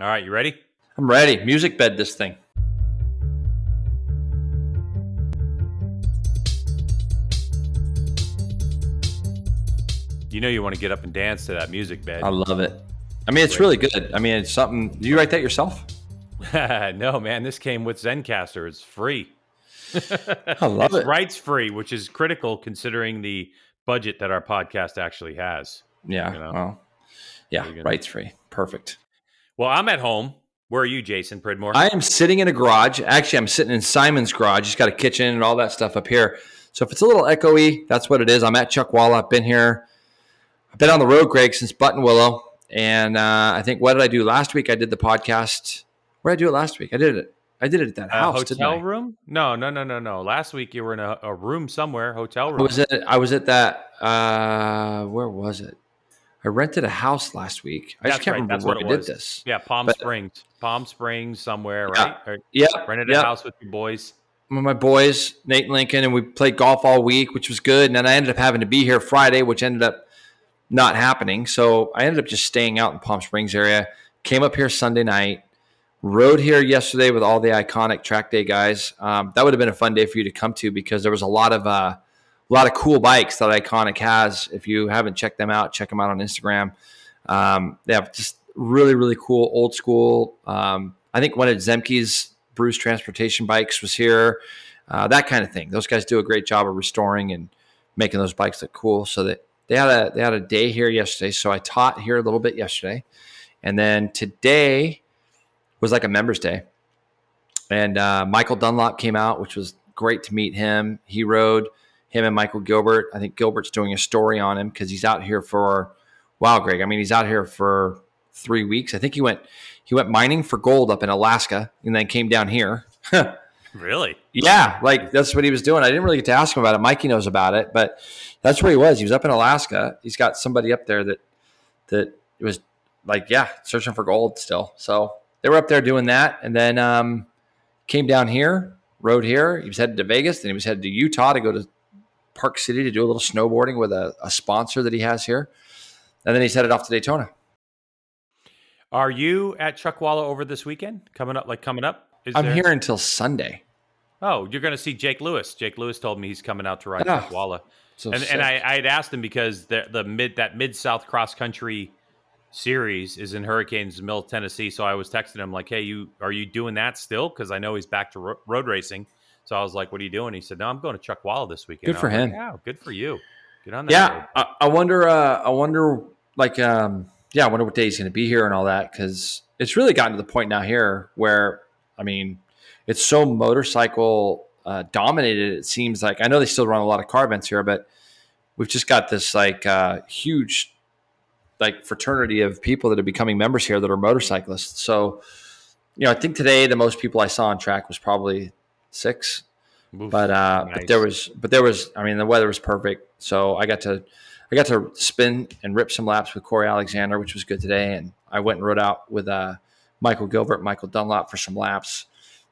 All right, you ready? I'm ready. Music bed this thing. You know you want to get up and dance to that music bed. I love it. I mean, it's really good. I mean, it's something. Do you write that yourself? no, man. This came with Zencastr. It's free. I love it's it. rights free, which is critical considering the budget that our podcast actually has. Yeah. You know? Well, yeah. What are you gonna- Rights free. Perfect. Well, I'm at home. Where are you, Jason Pridmore? I am sitting in a garage. Actually, I'm sitting in Simon's garage. He's got a kitchen and all that stuff up here. So if it's a little echoey, that's what it is. I'm at Chuckwalla. I've been here. I've been on the road, Greg, since Buttonwillow. And uh, I think what did I do last week? I did the podcast. Where did I do it last week? I did it. I did it at that A house. hotel I? room? No, no, no, no, no. Last week you were in a, a room somewhere, hotel I room. was at I was at that uh where was it? I rented a house last week. I just can't right, remember that's where what I it did was. this. yeah, Palm But- Springs, Palm Springs, somewhere, Yeah. right? Or Yeah. rented a yeah. house with your boys. With my boys, Nate and Lincoln, and we played golf all week, which was good. And then I ended up having to be here Friday, which ended up not happening. So I ended up just staying out in Palm Springs area. Came up here Sunday night. Rode here yesterday with all the iconic track day guys. Um, that would have been a fun day for you to come to because there was a lot of uh, a lot of cool bikes that Iconic has. If you haven't checked them out, check them out on Instagram. Um, they have just really really cool old school. Um, I think one of Zemke's Bruce Transportation bikes was here. Uh, that kind of thing. Those guys do a great job of restoring and making those bikes look cool. So that they had a they had a day here yesterday. So I taught here a little bit yesterday, and then today was like a members day. And uh, Michael Dunlop came out, which was great to meet him. He rode him and Michael Gilbert. I think Gilbert's doing a story on him because he's out here for wow, Greg. I mean, he's out here for three weeks. I think he went he went mining for gold up in Alaska and then came down here. Really? Yeah, like that's what he was doing. I didn't really get to ask him about it. Mikey knows about it, but that's where he was. He was up in Alaska. He's got somebody up there that that was like, yeah, searching for gold still. So they were up there doing that, and then um, came down here, rode here. He was headed to Vegas, then he was headed to Utah to go to Park City to do a little snowboarding with a, a sponsor that he has here, and then he's headed off to Daytona. Are you at Chuckwalla over this weekend? Coming up, like coming up? Is I'm there- here until Sunday. Oh, you're going to see Jake Lewis. Jake Lewis told me he's coming out to ride Yeah. Chuckwalla. So and, and I, I had asked him because the the mid that mid South cross country series is in Hurricane Mills, Tennessee. So I was texting him like, "Hey, you are you doing that still?" Because I know he's back to ro- road racing. So I was like, "What are you doing?" He said, "No, I'm going to Chuckwalla this weekend." Good for was like, him. yeah, good for you. Get on that. yeah. I, I wonder uh, i wonder like um yeah i wonder what day he's going to be here and all that because it's really gotten to the point now here where i mean it's so motorcycle uh, dominated it seems like i know they still run a lot of car events here but we've just got this like uh, huge like fraternity of people that are becoming members here that are motorcyclists so you know i think today the most people i saw on track was probably six Oof, but uh, nice. but there was but there was I mean the weather was perfect, so I got to I got to spin and rip some laps with Corey Alexander, which was good today, and I went and rode out with uh, Michael Gilbert, Michael Dunlop for some laps.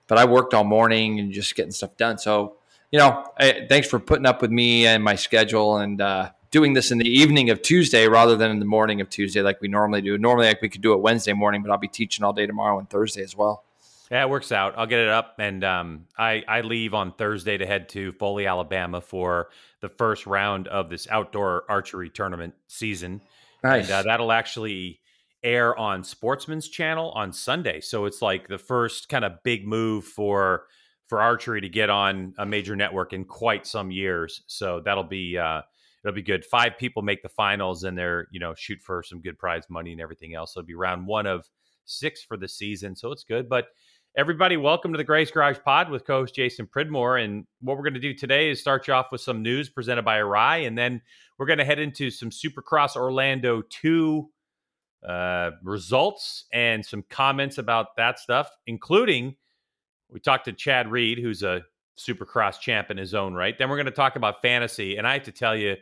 But I worked all morning and just getting stuff done. So you know, I, thanks for putting up with me and my schedule and uh, doing this in the evening of Tuesday rather than in the morning of Tuesday like we normally do. Normally, like we could do it Wednesday morning, but I'll be teaching all day tomorrow and Thursday as well. Yeah, it works out. I'll get it up, and um, I I leave on Thursday to head to Foley, Alabama for the first round of this outdoor archery tournament season. Nice. And uh, that'll actually air on Sportsman's Channel on Sunday. So it's like the first kind of big move for for archery to get on a major network in quite some years. So that'll be uh, it'll be good. Five people make the finals, and they're you know shoot for some good prize money and everything else. So it'll be round one of six for the season. So it's good, but. Everybody, welcome to the Grace Garage Pod with co-host Jason Pridmore. And what we're going to do today is start you off with some news presented by Arai, and then we're going to head into some Supercross Orlando 2 uh, results and some comments about that stuff, including we talked to Chad Reed, who's a Supercross champ in his own right. Then we're going to talk about fantasy. And I have to tell you,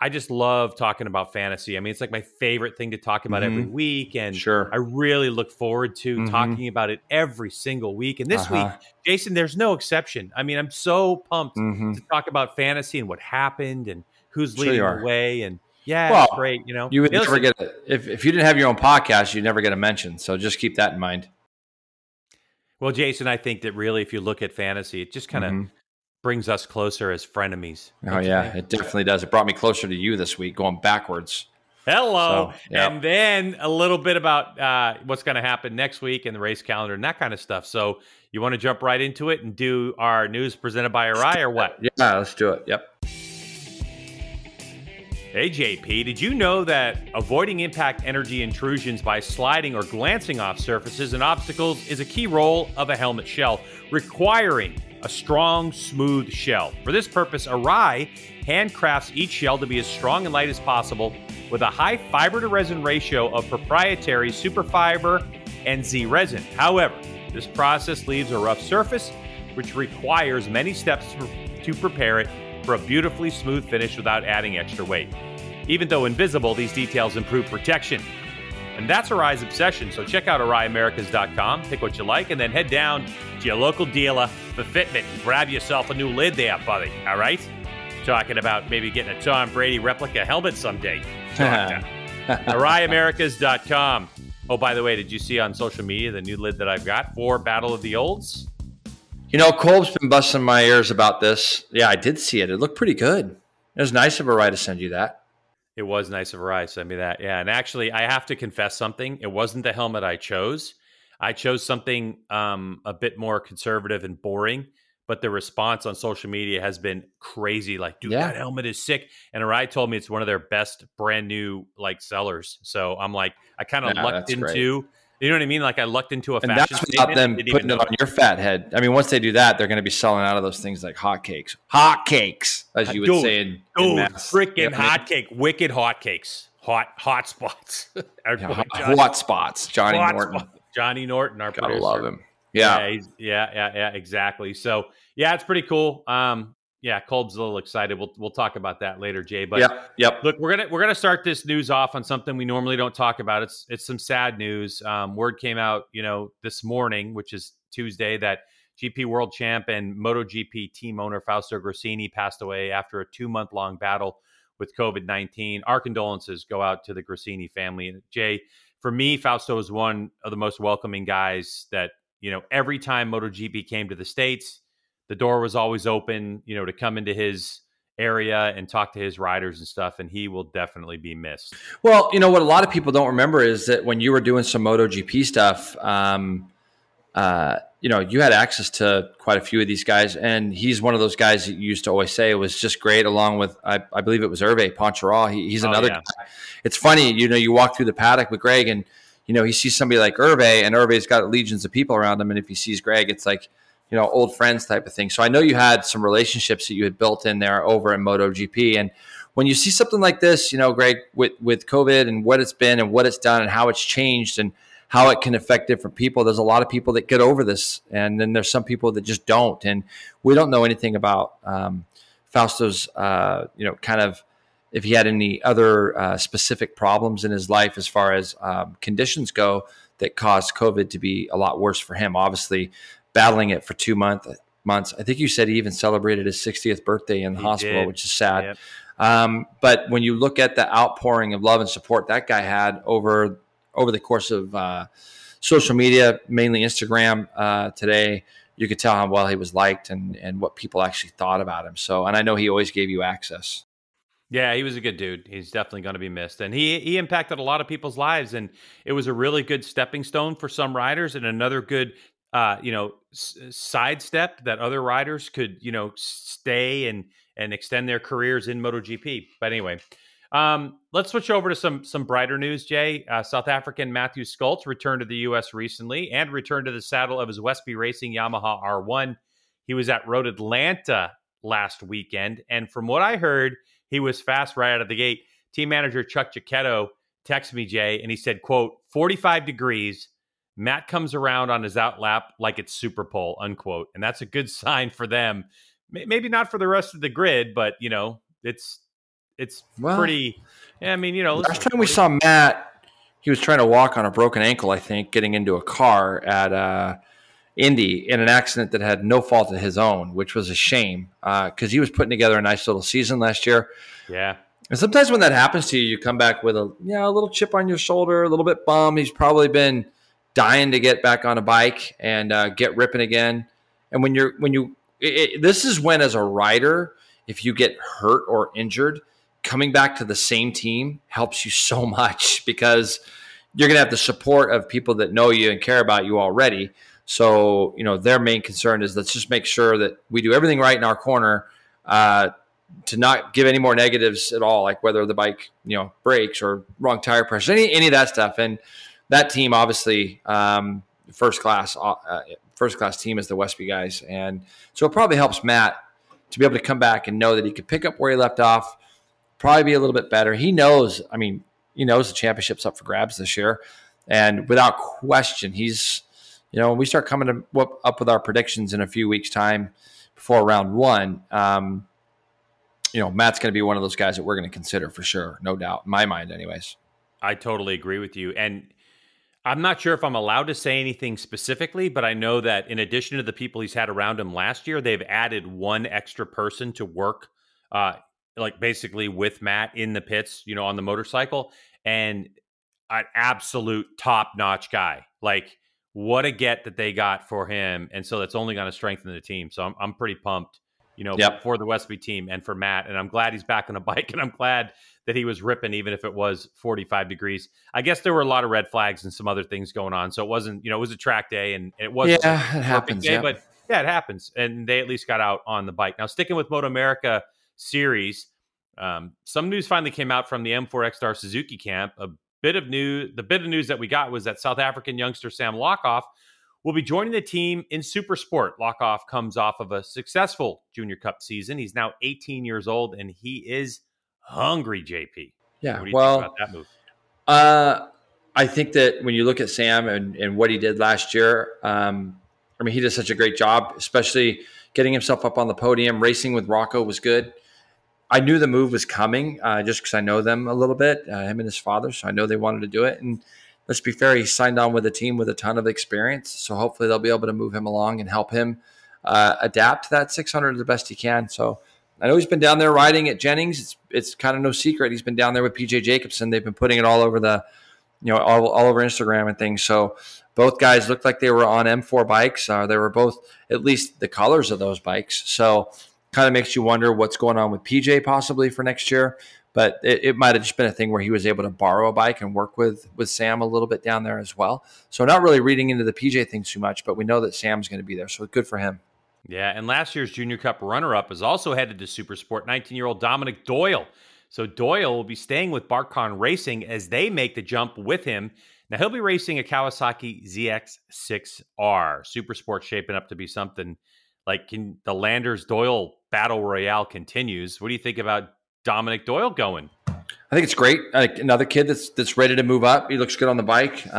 I just love talking about fantasy. I mean, it's like my favorite thing to talk about every Mhm. week. And Sure. I really look forward to Mhm. talking about it every single week. And this Uh-huh. week, Jason, there's no exception. I mean, I'm so pumped Mhm. to talk about fantasy and what happened and who's Sure leading the way. And Yeah, Well, it's great. You know, You would never get a, if if you didn't have your own podcast, you'd never get a mention. So just keep that in mind. Well, Jason, I think that really, if you look at fantasy, it just kind of Mhm. Brings us closer as frenemies. Oh yeah, it definitely does. It brought me closer to you this week, going backwards. Hello. So, yeah. And then a little bit about uh, what's going to happen next week and the race calendar and that kind of stuff. So you want to jump right into it and do our news presented by Arai or what? Yeah, let's do it. Yep. Hey, JP, did you know that avoiding impact energy intrusions by sliding or glancing off surfaces and obstacles is a key role of a helmet shell, requiring a strong, smooth shell? For this purpose, Arai handcrafts each shell to be as strong and light as possible with a high fiber to resin ratio of proprietary superfiber and Z resin. However, this process leaves a rough surface, which requires many steps to- prepare it for a beautifully smooth finish without adding extra weight. Even though invisible, these details improve protection. And that's Arai's obsession. So check out AraiAmericas.com, pick what you like, and then head down to your local dealer for Fitment and grab yourself a new lid there, buddy. All right? Talking about maybe getting a Tom Brady replica helmet someday. Doctor. AraiAmericas.com. Oh, by the way, did you see on social media the new lid that I've got for Battle of the Olds? You know, Colb's been busting my ears about this. Yeah, I did see it. It looked pretty good. It was nice of Arai to send you that. It was nice of Arai to send me that. Yeah. And actually, I have to confess something. It wasn't the helmet I chose. I chose something um, a bit more conservative and boring, but the response on social media has been crazy. Like, dude, Yeah. that helmet is sick. And Arai told me it's one of their best brand new like sellers. So I'm like, I kind of lucked that's great. into, you know what I mean? Like I lucked into a And fashion that's without them putting it on your fat head. I mean, once they do that, they're going to be selling out of those things like hotcakes. Hotcakes, as you would Dude, say in, in Dude, mass. freaking You know what I mean? hotcake, wicked hotcakes, hot hot spots. Yeah, hot, hot spots. Johnny hot Norton. spot- Johnny Norton, our Gotta producer. love him. Yeah. he's- yeah, yeah, yeah, exactly. So yeah, it's pretty cool. Um, yeah, Kolb's a little excited. We'll we'll talk about that later, Jay. But yep. Yep. look, we're gonna we're gonna start this news off on something we normally don't talk about. It's it's some sad news. Um, word came out, you know, this morning, which is Tuesday, that GP World Champ and MotoGP team owner Fausto Gresini passed away after a two month long battle with COVID nineteen. Our condolences go out to the Gresini family. And Jay, for me, Fausto was one of the most welcoming guys that you know. Every time MotoGP came to the states, the door was always open, you know, to come into his area and talk to his riders and stuff. And he will definitely be missed. Well, you know what a lot of people don't remember is that when you were doing some MotoGP stuff, um, uh, you know, you had access to quite a few of these guys, and he's one of those guys that you used to always say was just great. Along with, I, I believe it was Hervé Poncharal. He, he's Oh, another. yeah. guy. It's funny, you know, you walk through the paddock with Greg, and you know he sees somebody like Hervé, and Hervé's got legions of people around him, and if he sees Greg, it's like you know old friends type of thing. So I know you had some relationships that you had built in there over in MotoGP, and when you see something like this, you know, Greg, with with COVID and what it's been and what it's done and how it's changed and how it can affect different people. There's a lot of people that get over this, and then there's some people that just don't. And we don't know anything about um, Fausto's, uh, you know, kind of if he had any other uh, specific problems in his life as far as um, conditions go that caused COVID to be a lot worse for him. Obviously, battling it for two month, months. I think you said he even celebrated his 60th birthday in the He hospital, did. which is sad. Yep. Um, but when you look at the outpouring of love and support that guy had over over the course of uh, social media, mainly Instagram uh, today, you could tell how well he was liked and and what people actually thought about him. So, and I know he always gave you access. Yeah, he was a good dude. He's definitely going to be missed, and he he impacted a lot of people's lives, and it was a really good stepping stone for some riders, and another good, uh, you know, s- sidestep that other riders could, you know, stay and and extend their careers in MotoGP. But anyway, um, let's switch over to some some brighter news. Jay, uh, South African Mathew Scholtz returned to the U.S. recently and returned to the saddle of his Westby Racing Yamaha R1. He was at Road Atlanta last weekend, and from what I heard he was fast right out of the gate. Team manager Chuck Giacchetto texted me, Jay, and he said, quote, 45 degrees. Matt comes around on his out lap like it's Super Pole, unquote. And that's a good sign for them. May- Maybe not for the rest of the grid, but you know, it's it's Well, pretty yeah, I mean, you know, Last time we saw Matt, he was trying to walk on a broken ankle, I think, getting into a car at uh, Indy in an accident that had no fault of his own, which was a shame because he was putting together a nice little season last year. Yeah. And sometimes when that happens to you, you come back with a yeah, a little chip on your shoulder, a little bit bummed. He's probably been dying to get back on a bike and uh, get ripping again. And when you're when you it, it, this is when as a rider, if you get hurt or injured, coming back to the same team helps you so much because you're going to have the support of people that know you and care about you already. So, you know, their main concern is let's just make sure that we do everything right in our corner uh, to not give any more negatives at all, like whether the bike, you know, breaks or wrong tire pressure, any, any of that stuff. And that team, obviously, um, first class, uh, first class team is the Westby guys. And so it probably helps Matt to be able to come back and know that he could pick up where he left off, probably be a little bit better. He knows, I mean, he knows the championship's up for grabs this year. And without question, he's, you know, when we start coming to, up with our predictions in a few weeks' time before round one, um, you know, Matt's going to be one of those guys that we're going to consider for sure, no doubt, in my mind, anyways. I totally agree with you. And I'm not sure if I'm allowed to say anything specifically, but I know that in addition to the people he's had around him last year, they've added one extra person to work, uh, like basically with Matt in the pits, you know, on the motorcycle, and an absolute top notch guy. Like, what a get that they got for him, and so that's only going to strengthen the team. So I'm I'm pretty pumped, you know, yep. for the Westby team and for Matt, and I'm glad he's back on a bike, and I'm glad that he was ripping, even if it was 45 degrees. I guess there were a lot of red flags and some other things going on. So it wasn't, you know, it was a track day and it wasn't yeah, it happens, day, yeah. but yeah, it happens. And they at least got out on the bike. Now, sticking with MotoAmerica series, um, some news finally came out from the M4 ECSTAR Suzuki camp. A bit of news, the bit of news that we got was that South African youngster Sam Lochoff will be joining the team in Super Sport. Lochoff comes off of a successful Junior Cup season. He's now 18 years old and he is hungry, JP. Yeah. well, that move? Uh, I think that when you look at Sam and, and what he did last year, um, I mean, he did such a great job, especially getting himself up on the podium. Racing with Rocco was good. I knew the move was coming uh, just because I know them a little bit, uh, him and his father. So I know they wanted to do it. And let's be fair, he signed on with a team with a ton of experience. So hopefully they'll be able to move him along and help him uh, adapt to that 600 the best he can. So I know he's been down there riding at Jennings. It's it's kind of no secret. He's been down there with PJ Jacobsen. They've been putting it all over the, you know, all, all over Instagram and things. So both guys looked like they were on M4 bikes. Uh, they were both at least the colors of those bikes. So kind of makes you wonder what's going on with PJ possibly for next year. But it, it might have just been a thing where he was able to borrow a bike and work with with Sam a little bit down there as well. So not really reading into the PJ thing too much, but we know that Sam's going to be there. So good for him. Yeah, and last year's Junior Cup runner-up is also headed to Supersport. 19-year-old Dominic Doyle. So Doyle will be staying with Bartcon Racing as they make the jump with him. Now he'll be racing a Kawasaki ZX6R. Supersport shaping up to be something like can the Landers Doyle battle royale continues. What do you think about Dominic Doyle going? I think it's great. Like another kid that's that's ready to move up. He looks good on the bike. Uh,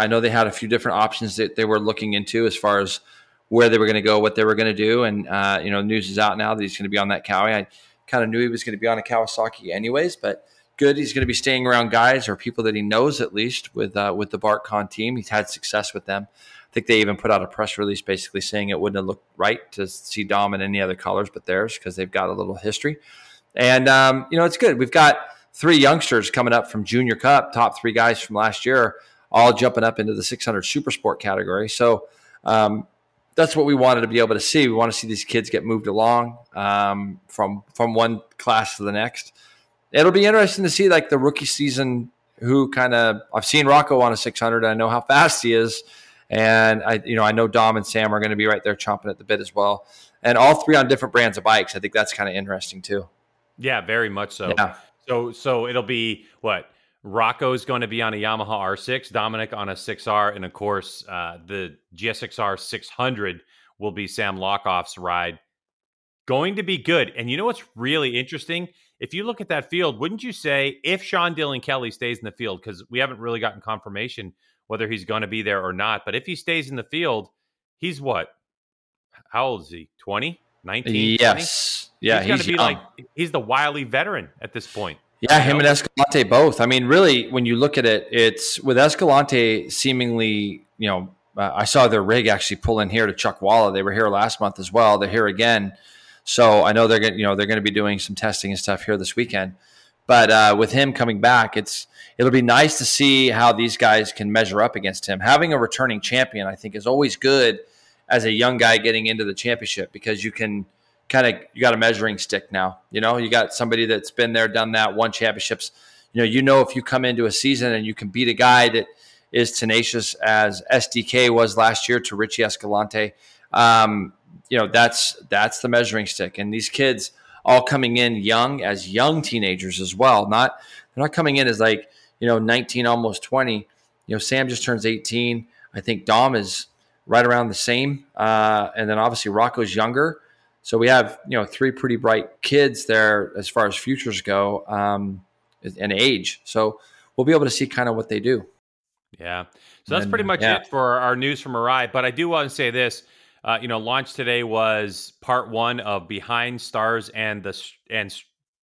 I know they had a few different options that they were looking into as far as where they were going to go, what they were going to do, and uh, you know, news is out now that he's going to be on that Cowie. I kind of knew he was going to be on a Kawasaki anyways, but good. He's going to be staying around guys or people that he knows at least with uh, with the Bartcon team. He's had success with them. I think they even put out a press release basically saying it wouldn't have looked right to see Dom in any other colors but theirs because they've got a little history. And um, you know, it's good. We've got three youngsters coming up from Junior Cup, top three guys from last year, all jumping up into the 600 Super Sport category. So um, that's what we wanted to be able to see. We want to see these kids get moved along um, from from one class to the next. It'll be interesting to see like the rookie season. Who kind of I've seen Rocco on a 600. I know how fast he is, and I you know I know Dom and Sam are going to be right there chomping at the bit as well, and all three on different brands of bikes. I think that's kind of interesting too. Yeah, very much so. Yeah. So so it'll be what Rocco's going to be on a Yamaha R6, Dominic on a 6R, and of course, uh, the GSXR 600 will be Sam Lochoff's ride. Going to be good. And you know what's really interesting? If you look at that field, wouldn't you say if Sean Dylan Kelly stays in the field, because we haven't really gotten confirmation whether he's going to be there or not, but if he stays in the field, he's what? How old is he? 20? 19? Yes. 20? Yeah. He's, he's going to be like, he's the wily veteran at this point. Yeah, him and Escalante both. I mean, really, when you look at it, it's with Escalante seemingly, you know, uh, I saw their rig actually pull in here to Chuckwalla. They were here last month as well. They're here again, so I know they're going, you know, they're going to be doing some testing and stuff here this weekend. But uh, with him coming back, it's it'll be nice to see how these guys can measure up against him. Having a returning champion, I think, is always good as a young guy getting into the championship because you can kind of you got a measuring stick now. You know, you got somebody that's been there, done that, won championships. You know, you know if you come into a season and you can beat a guy that is tenacious as SDK was last year to Richie Escalante. Um, you know, that's that's the measuring stick. And these kids all coming in young as young teenagers as well. Not they're not coming in as like you know 19, almost 20. You know, Sam just turns 18. I think Dom is right around the same, uh, and then obviously Rocco's younger. So we have you know three pretty bright kids there as far as futures go um, and age. So we'll be able to see kind of what they do. Yeah. So that's and, pretty much yeah. it for our news from Arai. But I do want to say this. Uh, you know, launch today was part one of Behind Stars and the and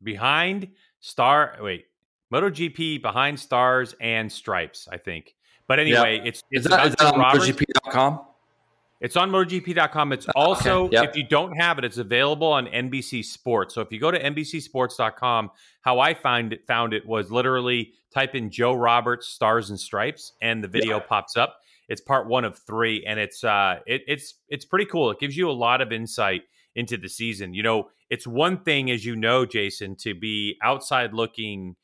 Behind Star. Wait, MotoGP Behind Stars and Stripes. I think. But anyway, it's it's is that, is that on MotoGP.com. It's on MotoGP.com. It's also, okay, yep. if you don't have it, it's available on NBC Sports. So if you go to NBCSports.com, how I find it, found it was literally type in Joe Roberts Stars and Stripes, and the video pops up. It's part one of three, and it's uh, it, it's it's pretty cool. It gives you a lot of insight into the season. You know, it's one thing, as you know, Jason, to be outside looking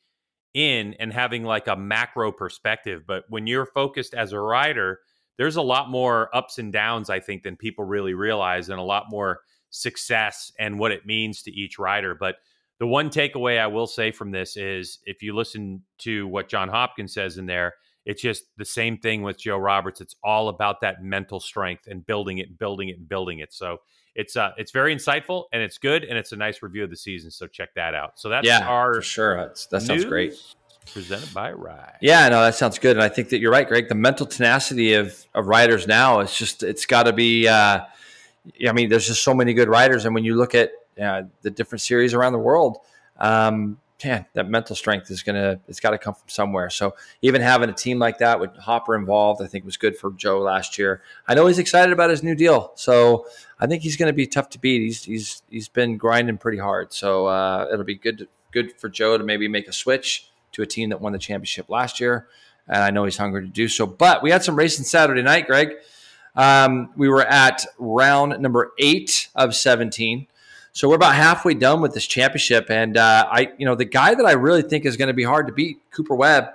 in and having like a macro perspective, but when you're focused as a rider there's a lot more ups and downs, I think, than people really realize, and a lot more success and what it means to each rider. But the one takeaway I will say from this is if you listen to what John Hopkins says in there, it's just the same thing with Joe Roberts. It's all about that mental strength and building it, building it, and building it. So it's uh it's very insightful and it's good and it's a nice review of the season. So check that out. So that's yeah, our sure. That's, that sounds great presented by Arai. Yeah, no, that sounds good, and I think that you're right, Greg. The mental tenacity of of riders now is just it's got to be. Uh, I mean, there's just so many good writers, and when you look at uh, the different series around the world, um, man, that mental strength is gonna it's got to come from somewhere. So even having a team like that with Hopper involved, I think was good for Joe last year. I know he's excited about his new deal, so I think he's to be tough to beat. He's he's he's been grinding pretty hard, so uh, it'll be good good for Joe to maybe make a switch to a team that won the championship last year. And I know he's hungry to do so. But we had some racing Saturday night, Greg. Um, we were at round number eight of 17. So we're about halfway done with this championship. And uh, I, you know, the guy that I really think is going to be hard to beat, Cooper Webb.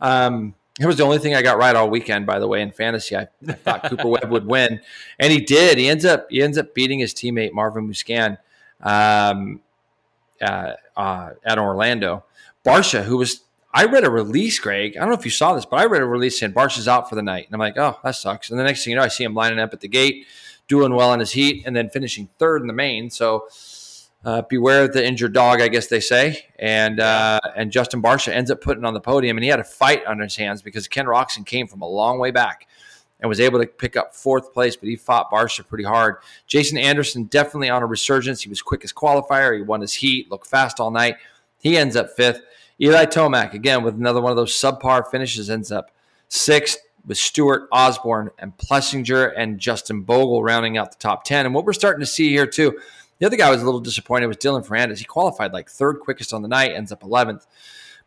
Um, it was the only thing I got right all weekend, by the way, in fantasy. I, I thought Cooper Webb would win, and he did. He ends up he ends up beating his teammate Marvin Musquin um, uh, uh, at Orlando. Barcia, who was I read a release, Greg. I don't know if you saw this, but I read a release saying Barcia's out for the night. And I'm like, oh, that sucks. And the next thing you know, I see him lining up at the gate, doing well in his heat, and then finishing third in the main. So uh, beware of the injured dog, I guess they say. And uh, and Justin Barcia ends up putting on the podium, and he had a fight on his hands because Ken Roczen came from a long way back and was able to pick up fourth place, but he fought Barcia pretty hard. Jason Anderson definitely on a resurgence. He was quick as qualifier. He won his heat, looked fast all night. He ends up fifth. Eli Tomac, again, with another one of those subpar finishes, ends up sixth with Stewart, Osborne, and Plessinger and Justin Bogle rounding out the top 10. And what we're starting to see here, too, the other guy was a little disappointed was Dylan Ferrandis. He qualified like third quickest on the night, ends up 11th.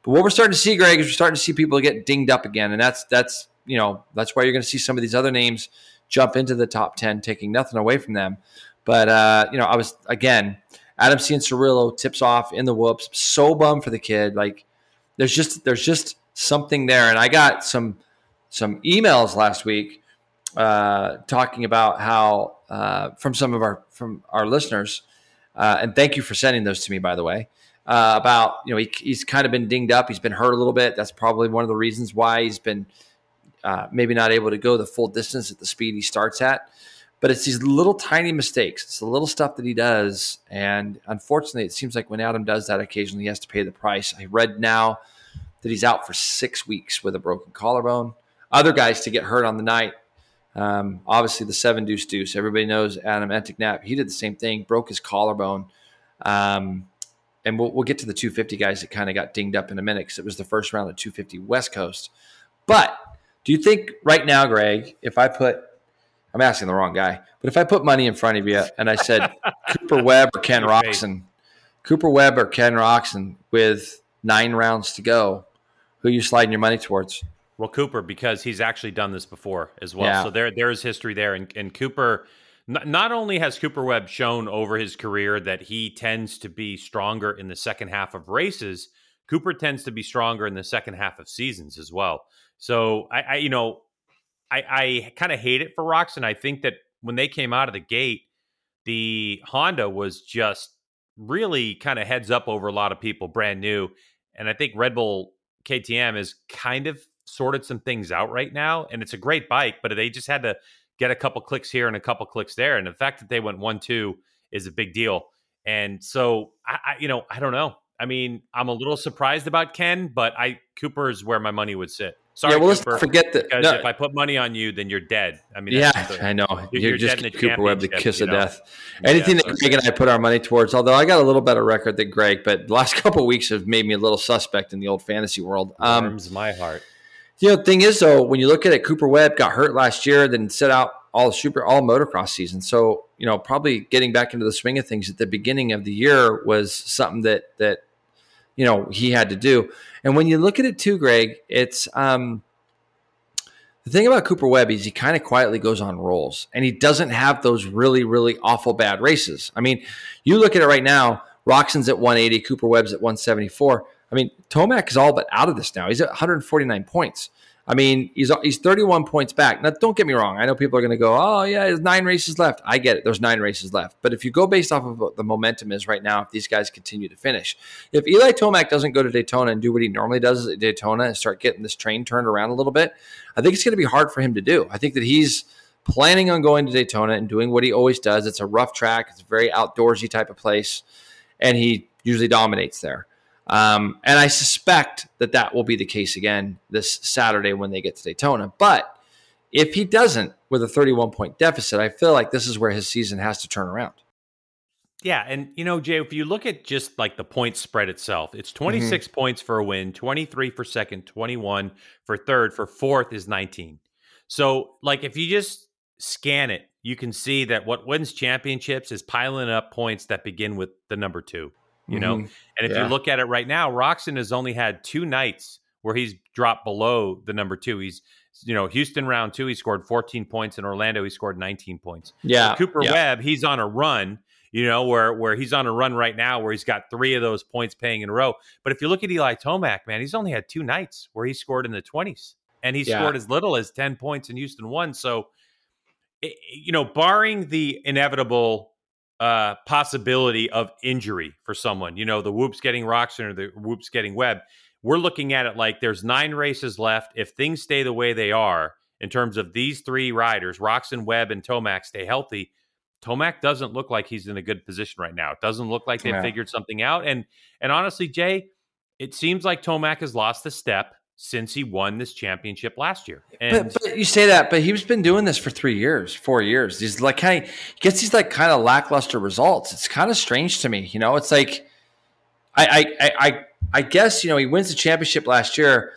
But what we're starting to see, Greg, is we're starting to see people get dinged up again. And that's, that's you know, that's why you're going to see some of these other names jump into the top 10, taking nothing away from them. But, uh, you know, I was, again, Adam Cianciarulo tips off in the whoops. So bummed for the kid. Like there's just there's just something there. And I got some some emails last week uh, talking about how uh, from some of our from our listeners, uh, and thank you for sending those to me, by the way. Uh, about you know he, he's kind of been dinged up. He's been hurt a little bit. That's probably one of the reasons why he's been uh, maybe not able to go the full distance at the speed he starts at. But it's these little tiny mistakes. It's the little stuff that he does. And unfortunately, it seems like when Adam does that occasionally, he has to pay the price. I read now that he's out for six weeks with a broken collarbone. Other guys to get hurt on the night. Um, obviously, the seven deuce deuce. Everybody knows Adam Enticknap. He did the same thing, broke his collarbone. Um, and we'll, we'll, get to the 250 guys that kind of got dinged up in a minute because it was the first round of 250 West Coast. But do you think right now, Greg, if I put I'm asking the wrong guy. But if I put money in front of you and I said Cooper Webb or Ken Roczen, Cooper Webb or Ken Roczen with nine rounds to go, who you sliding your money towards? Well, Cooper, because he's actually done this before as well. Yeah. So there, there is history there. And, and Cooper, not, not only has Cooper Webb shown over his career that he tends to be stronger in the second half of races, Cooper tends to be stronger in the second half of seasons as well. So I, I you know, I, I kind of hate it for Roczen. I think that when they came out of the gate, the Honda was just really kind of heads up over a lot of people, brand new. And I think Red Bull KTM is kind of sorted some things out right now, and it's a great bike, but they just had to get a couple clicks here and a couple clicks there, and the fact that they went one two is a big deal. And so, I, I you know, I don't know. I mean, I'm a little surprised about Ken, but I Cooper is where my money would sit. Sorry, yeah, well, Cooper, let's forget that. because no, if I put money on you, then you're dead. I mean, yeah, the- I know. you're- You're, just dead in the Cooper Webb, the kiss of know? death. Anything Yeah, that Greg and I put our money towards, although I got a little better record than Greg, but the last couple of weeks have made me a little suspect in the old fantasy world. Um, warms my heart. You know, the thing is though, when you look at it, Cooper Webb got hurt last year, then set out all super all motocross season. So, you know, probably getting back into the swing of things at the beginning of the year was something that that, you know, he had to do. And when you look at it too, Greg, it's um the thing about Cooper Webb is he kind of quietly goes on rolls and he doesn't have those really, really awful bad races. I mean, you look at it right now, Roczen's at 180, Cooper Webb's at 174. I mean, Tomac is all but out of this now. He's at 149 points. I mean, he's he's 31 points back. Now, don't get me wrong. I know people are going to go, "Oh, yeah, there's nine races left." I get it. There's nine races left. But if you go based off of what the momentum is right now, if these guys continue to finish, if Eli Tomac doesn't go to Daytona and do what he normally does at Daytona and start getting this train turned around a little bit, I think it's going to be hard for him to do. I think that he's planning on going to Daytona and doing what he always does. It's a rough track. It's a very outdoorsy type of place, and he usually dominates there. Um, and I suspect that that will be the case again this Saturday when they get to Daytona. But if he doesn't with a 31 point deficit, I feel like this is where his season has to turn around. Yeah, and you know, Jay, if you look at just like the point spread itself, it's 26 points for a win, 23 for second, 21 for third, for fourth is 19. So, like if you just scan it, you can see that what wins championships is piling up points that begin with the number 2, you know? Mhm. And if Yeah. you look at it right now, Roczen has only had two nights where he's dropped below the number 2. He's you know, Houston round 2 he scored 14 points in Orlando he scored 19 points. Yeah. Cooper yeah. Webb, he's on a run, you know, where where he's on a run right now where he's got three of those points paying in a row. But if you look at Eli Tomac, man, he's only had two nights where he scored in the 20s and he Yeah. scored as little as 10 points in Houston one. So it, you know, barring the inevitable uh possibility of injury for someone, you know, the whoops getting Roczen or the whoops getting Webb, we're looking at it like there's nine races left. If things stay the way they are in terms of these three riders, Roczen, Webb, and Tomac stay healthy, Tomac doesn't look like he's in a good position right now. It doesn't look like they Yeah. figured something out. And and honestly, Jay, it seems like Tomac has lost a step since he won this championship last year. And But, but you say that, but he's been doing this for three years, four years. He's like kind of gets these like kind of lackluster results. It's kind of strange to me, you know. It's like I, I I I I guess you know he wins the championship last year,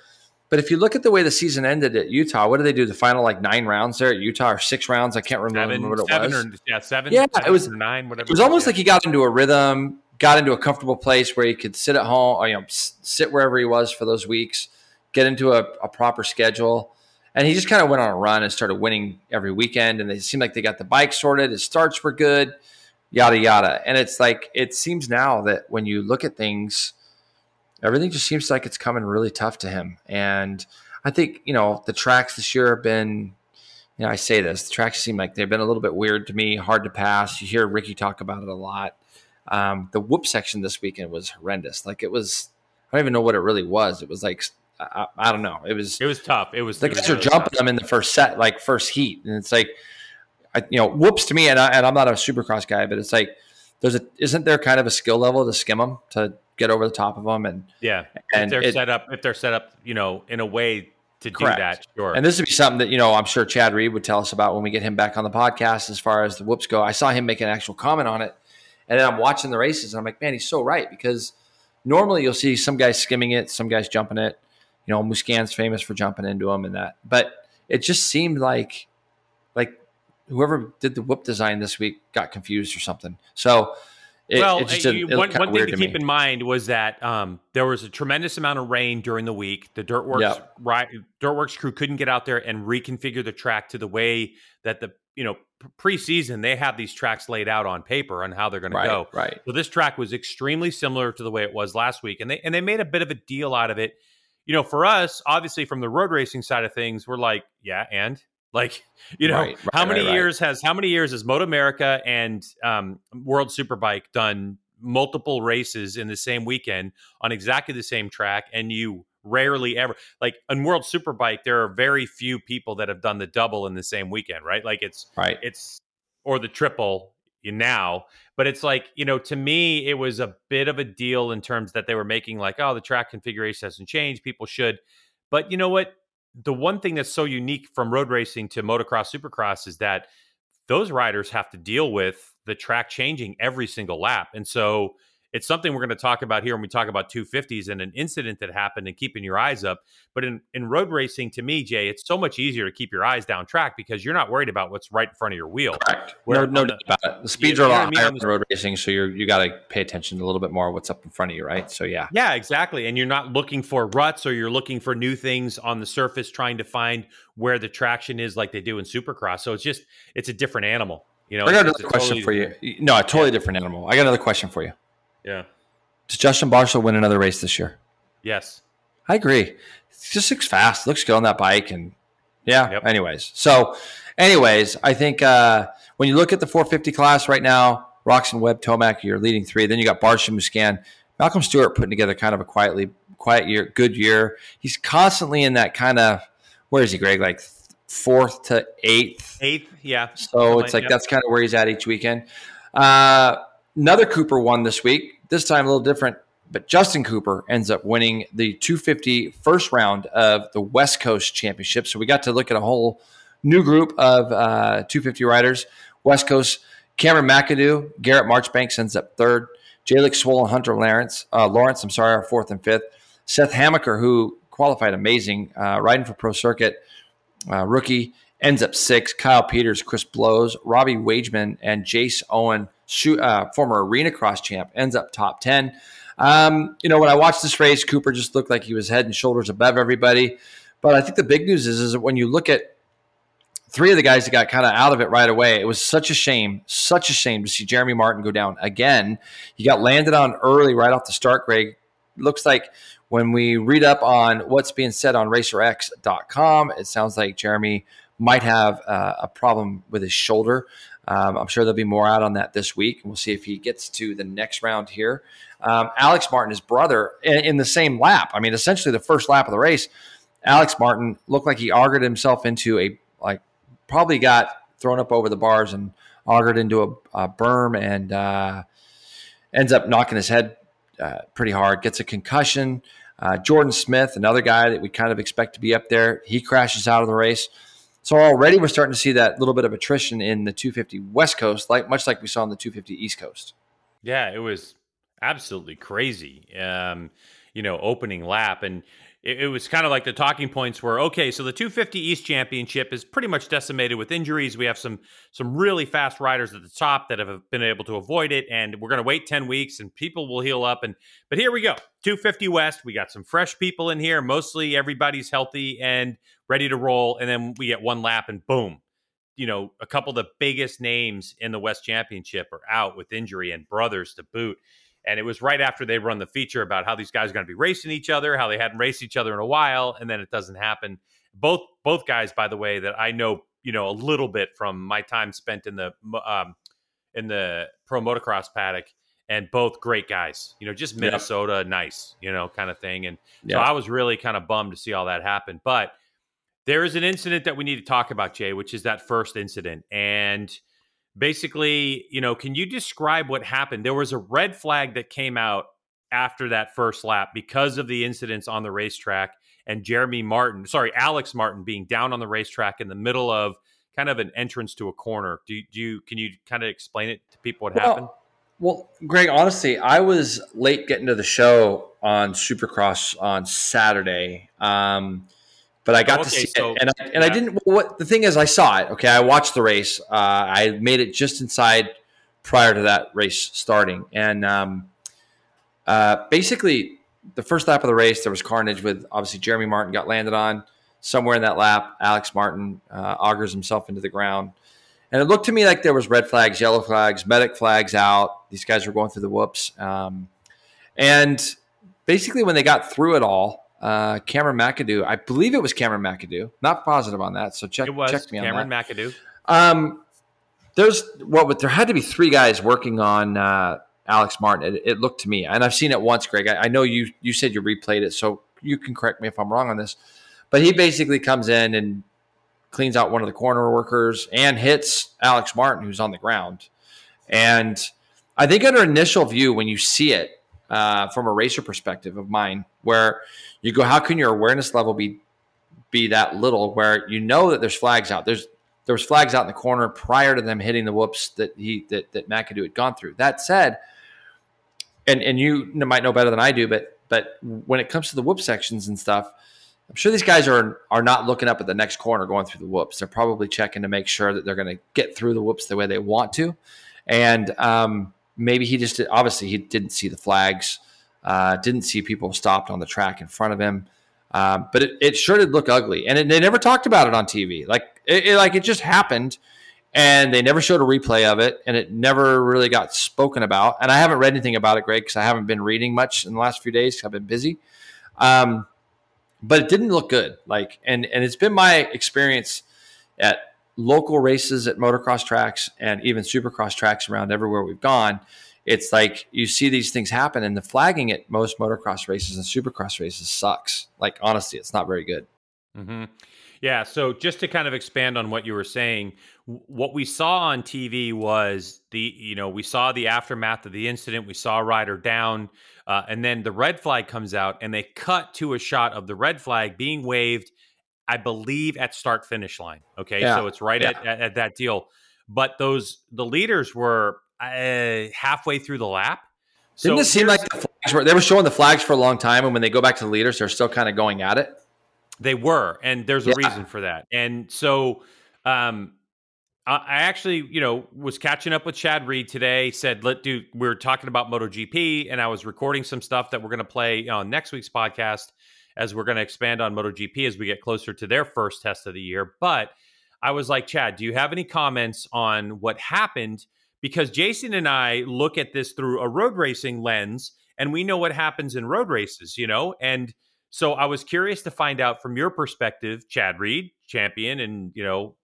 but if you look at the way the season ended at Utah, what did they do? The final like nine rounds there at Utah or six rounds? I can't remember seven, what it seven was. or yeah, seven. Yeah, it was- or nine, whatever. It was almost yeah. like he got into a rhythm, got into a comfortable place where he could sit at home, or, you know, s- sit wherever he was for those weeks, get into a, a proper schedule. And he just kind of went on a run and started winning every weekend. And they seemed like they got the bike sorted. His starts were good, yada, yada. And it's like, it seems now that when you look at things, everything just seems like it's coming really tough to him. And I think, you know, the tracks this year have been, you know, I say this, the tracks seem like they've been a little bit weird to me, hard to pass. You hear Ricky talk about it a lot. Um, the whoop section this weekend was horrendous. Like it was, I don't even know what it really was. It was like, I, I don't know. It was, It was tough. It was the it was guys are really jumping tough. them in the first set, like first heat, and it's like, I, you know, whoops to me, and, I, and I'm not a supercross guy, but it's like, there's a isn't there kind of a skill level to skim them to get over the top of them, and Yeah, and if they're it- set up, if they're set up, you know, in a way to Correct. do that, sure. and this would be something that you know I'm sure Chad Reed would tell us about when we get him back on the podcast as far as the whoops go. I saw him make an actual comment on it, and then I'm watching the races, and I'm like, man, he's so right because normally you'll see some guys skimming it, some guys jumping it. You know, Musquin's famous for jumping into them and that, but it just seemed like like whoever did the whoop design this week got confused or something. So It, well, it just it one, one thing to to keep in mind was that um, there was a tremendous amount of rain during the week. The Dirt Wurx Yep. ri- Dirt Wurx crew couldn't get out there and reconfigure the track to the way that the you know preseason they have these tracks laid out on paper on how they're going right, to go. right. So this track was extremely similar to the way it was last week, and they and they made a bit of a deal out of it. You know, for us, obviously from the road racing side of things, we're like, yeah, and like, you know, Right, right, how many right, years has how many years has MotoAmerica and um, World Superbike done multiple races in the same weekend on exactly the same track, and you rarely ever like on World Superbike, there are very few people that have done the double in the same weekend, right? Like it's Right. it's or the triple now but it's like you know to me it was a bit of a deal in terms that they were making like oh the track configuration hasn't changed people should but you know what? The one thing that's so unique from road racing to motocross supercross is that those riders have to deal with the track changing every single lap and so it's something we're going to talk about here when we talk about 250s and an incident that happened and keeping your eyes up but in, in road racing to me jay it's so much easier to keep your eyes down track because you're not worried about what's right in front of your wheel Correct. Where no, no doubt about it. The speeds are a lot I mean? higher in road racing, so you're you got to pay attention a little bit more what's up in front of you, right? So yeah, Yeah, exactly. And you're not looking for ruts or you're looking for new things on the surface, trying to find where the traction is like they do in Supercross. So it's just it's a different animal. You know, I got another question totally for you. No, a totally different animal. I got another question for you. Yeah. Does Justin Marshall win another race this year? Yes. I agree. Just looks fast. Looks good on that bike, and yeah. Yep. Anyways, so anyways, I think uh, when you look at the 450 class right now, Roczen Webb, Tomac, you're leading three. Then you got Barcia Musquin, Malcolm Stewart putting together kind of a quietly quiet year, good year. He's constantly in that kind of where is he, Greg? Like fourth to eighth. Eighth. Yeah. So it's like Yep. that's kind of where he's at each weekend. Uh, another Cooper won this week. This time a little different, but Justin Cooper ends up winning the 250 first round of the West Coast Championship. So we got to look at a whole new group of uh, 250 riders. West Coast, Cameron McAdoo, Garrett Marchbanks ends up third. Jalek Swoll and Hunter Lawrence, uh, Lawrence, I'm sorry, are fourth and fifth. Seth Hamaker, who qualified amazing, uh, riding for Pro Circuit, uh, rookie, ends up sixth. Kyle Peters, Chris Blose, Robbie Wageman, and Jace Owen, shoot, uh, former arena cross champ, ends up top 10. Um, you know, when I watched this race, Cooper just looked like he was head and shoulders above everybody. But I think the big news is, is that when you look at three of the guys that got kind of out of it right away, it was such a shame, such a shame to see Jeremy Martin go down again. He got landed on early right off the start, Greg. Looks like when we read up on what's being said on racerx.com, it sounds like Jeremy might have uh, a problem with his shoulder. Um, I'm sure there'll be more out on that this week. We'll see if he gets to the next round here. Um, Alex Martin, his brother, in, in the same lap. I mean, essentially the first lap of the race, Alex Martin looked like he augured himself into a like probably got thrown up over the bars and augured into a, a berm and uh, ends up knocking his head uh, pretty hard. Gets a concussion. Uh, Jordan Smith, another guy that we kind of expect to be up there, he crashes out of the race. So already we're starting to see that little bit of attrition in the 250 West Coast, like much like we saw in the 250 East Coast. Yeah, it was absolutely crazy. Um, you know, opening lap, and it, was kind of like the talking points were okay. So the 250 East Championship is pretty much decimated with injuries. We have some some really fast riders at the top that have been able to avoid it, and we're going to wait 10 weeks, and people will heal up. And but here we go, 250 West. We got some fresh people in here. Mostly everybody's healthy and ready to roll, and then we get one lap, and boom, you know, a couple of the biggest names in the West Championship are out with injury and brothers to boot. And it was right after they run the feature about how these guys are going to be racing each other, how they hadn't raced each other in a while, and then it doesn't happen. Both both guys, by the way, that I know, you know, a little bit from my time spent in the um, in the pro motocross paddock, and both great guys. You know, just. Minnesota, nice, you know, kind of thing. And so I was really kind of bummed to see all that happen. But there is an incident that we need to talk about, Jay, which is that first incident. And basically, you know, can you describe what happened? There was a red flag that came out after that first lap because of the incidents on the racetrack and Jeremy Martin, sorry, Alex Martin being down on the racetrack in the middle of kind of an entrance to a corner. Do you, do you can you kind of explain it to people what happened? Well, Greg, honestly, I was late getting to the show on Supercross on Saturday, um, but I got to see so- it, and I, and I didn't. What the thing is, I saw it. Okay, I watched the race. Uh, I made it just inside prior to that race starting. And um, uh, basically, the first lap of the race, there was carnage with obviously Jeremy Martin got landed on somewhere in that lap. Alex Martin uh, augers himself into the ground. And it looked to me like there was red flags, yellow flags, medic flags out. These guys were going through the whoops. Um, and basically, when they got through it all, uh, Cameron McAdoo, I believe it was Cameron McAdoo, not positive on that. So check, it was check me Cameron on that. Cameron McAdoo. Um, there's what well, there had to be three guys working on uh, Alex Martin. It, it, looked to me, and I've seen it once, Greg. I, I, know you you said you replayed it, so you can correct me if I'm wrong on this. But he basically comes in and cleans out one of the corner workers and hits Alex Martin, who's on the ground. And I think, under initial view, when you see it uh, from a racer perspective of mine, where you go, how can your awareness level be be that little? Where you know that there's flags out. There's there was flags out in the corner prior to them hitting the whoops that he that that McAdoo had gone through. That said, and and you might know better than I do, but but when it comes to the whoop sections and stuff, I'm sure these guys are are not looking up at the next corner going through the whoops. They're probably checking to make sure that they're going to get through the whoops the way they want to, and um, maybe he just obviously he didn't see the flags, uh, didn't see people stopped on the track in front of him. Um, but it, it, sure did look ugly, and it, they never talked about it on TV. Like it, it, like it just happened, and they never showed a replay of it, and it never really got spoken about. And I haven't read anything about it, Greg, because I haven't been reading much in the last few days. I've been busy, um, but it didn't look good. Like, and and it's been my experience at local races at motocross tracks and even supercross tracks around everywhere we've gone it's like you see these things happen and the flagging at most motocross races and supercross races sucks like honestly it's not very good mm-hmm. yeah so just to kind of expand on what you were saying what we saw on tv was the you know we saw the aftermath of the incident we saw a rider down uh, and then the red flag comes out and they cut to a shot of the red flag being waved i believe at start finish line okay yeah. so it's right yeah. at, at, at that deal but those the leaders were uh, halfway through the lap. Didn't so it seem like the flags were, they were showing the flags for a long time, and when they go back to the leaders, they're still kind of going at it. They were, and there's a yeah. reason for that. And so, um, I actually, you know, was catching up with Chad Reed today. Said, "Let do." We are talking about MotoGP, and I was recording some stuff that we're going to play on next week's podcast as we're going to expand on MotoGP as we get closer to their first test of the year. But I was like, Chad, do you have any comments on what happened? because Jason and I look at this through a road racing lens and we know what happens in road races, you know? And so I was curious to find out from your perspective, Chad Reed, champion and, you know,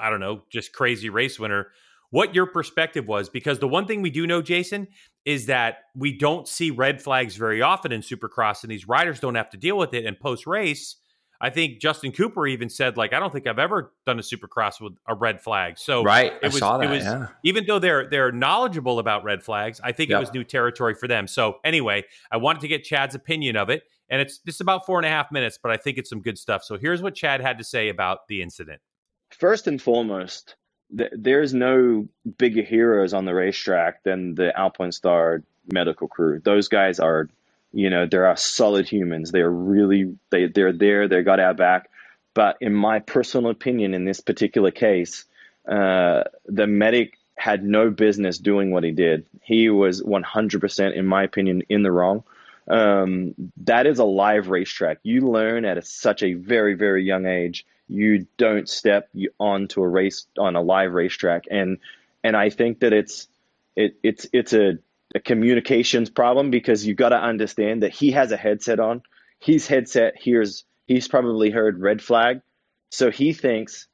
I don't know, just crazy race winner, what your perspective was because the one thing we do know, Jason, is that we don't see red flags very often in Supercross and these riders don't have to deal with it and post race I think Justin Cooper even said, like, I don't think I've ever done a supercross with a red flag. So right, it I was, saw that. It was, yeah. Even though they're they're knowledgeable about red flags, I think yep. it was new territory for them. So anyway, I wanted to get Chad's opinion of it, and it's just about four and a half minutes, but I think it's some good stuff. So here's what Chad had to say about the incident. First and foremost, th- there's no bigger heroes on the racetrack than the Alpinestars medical crew. Those guys are you know, they're solid humans. They're really they they're there. They got our back. But in my personal opinion, in this particular case, uh, the medic had no business doing what he did. He was 100%, in my opinion, in the wrong. Um, that is a live racetrack. You learn at a, such a very, very young age. You don't step onto a race on a live racetrack, and and I think that it's it, it's it's a a communications problem because you got to understand that he has a headset on. His headset hears, he's probably heard red flag. So he thinks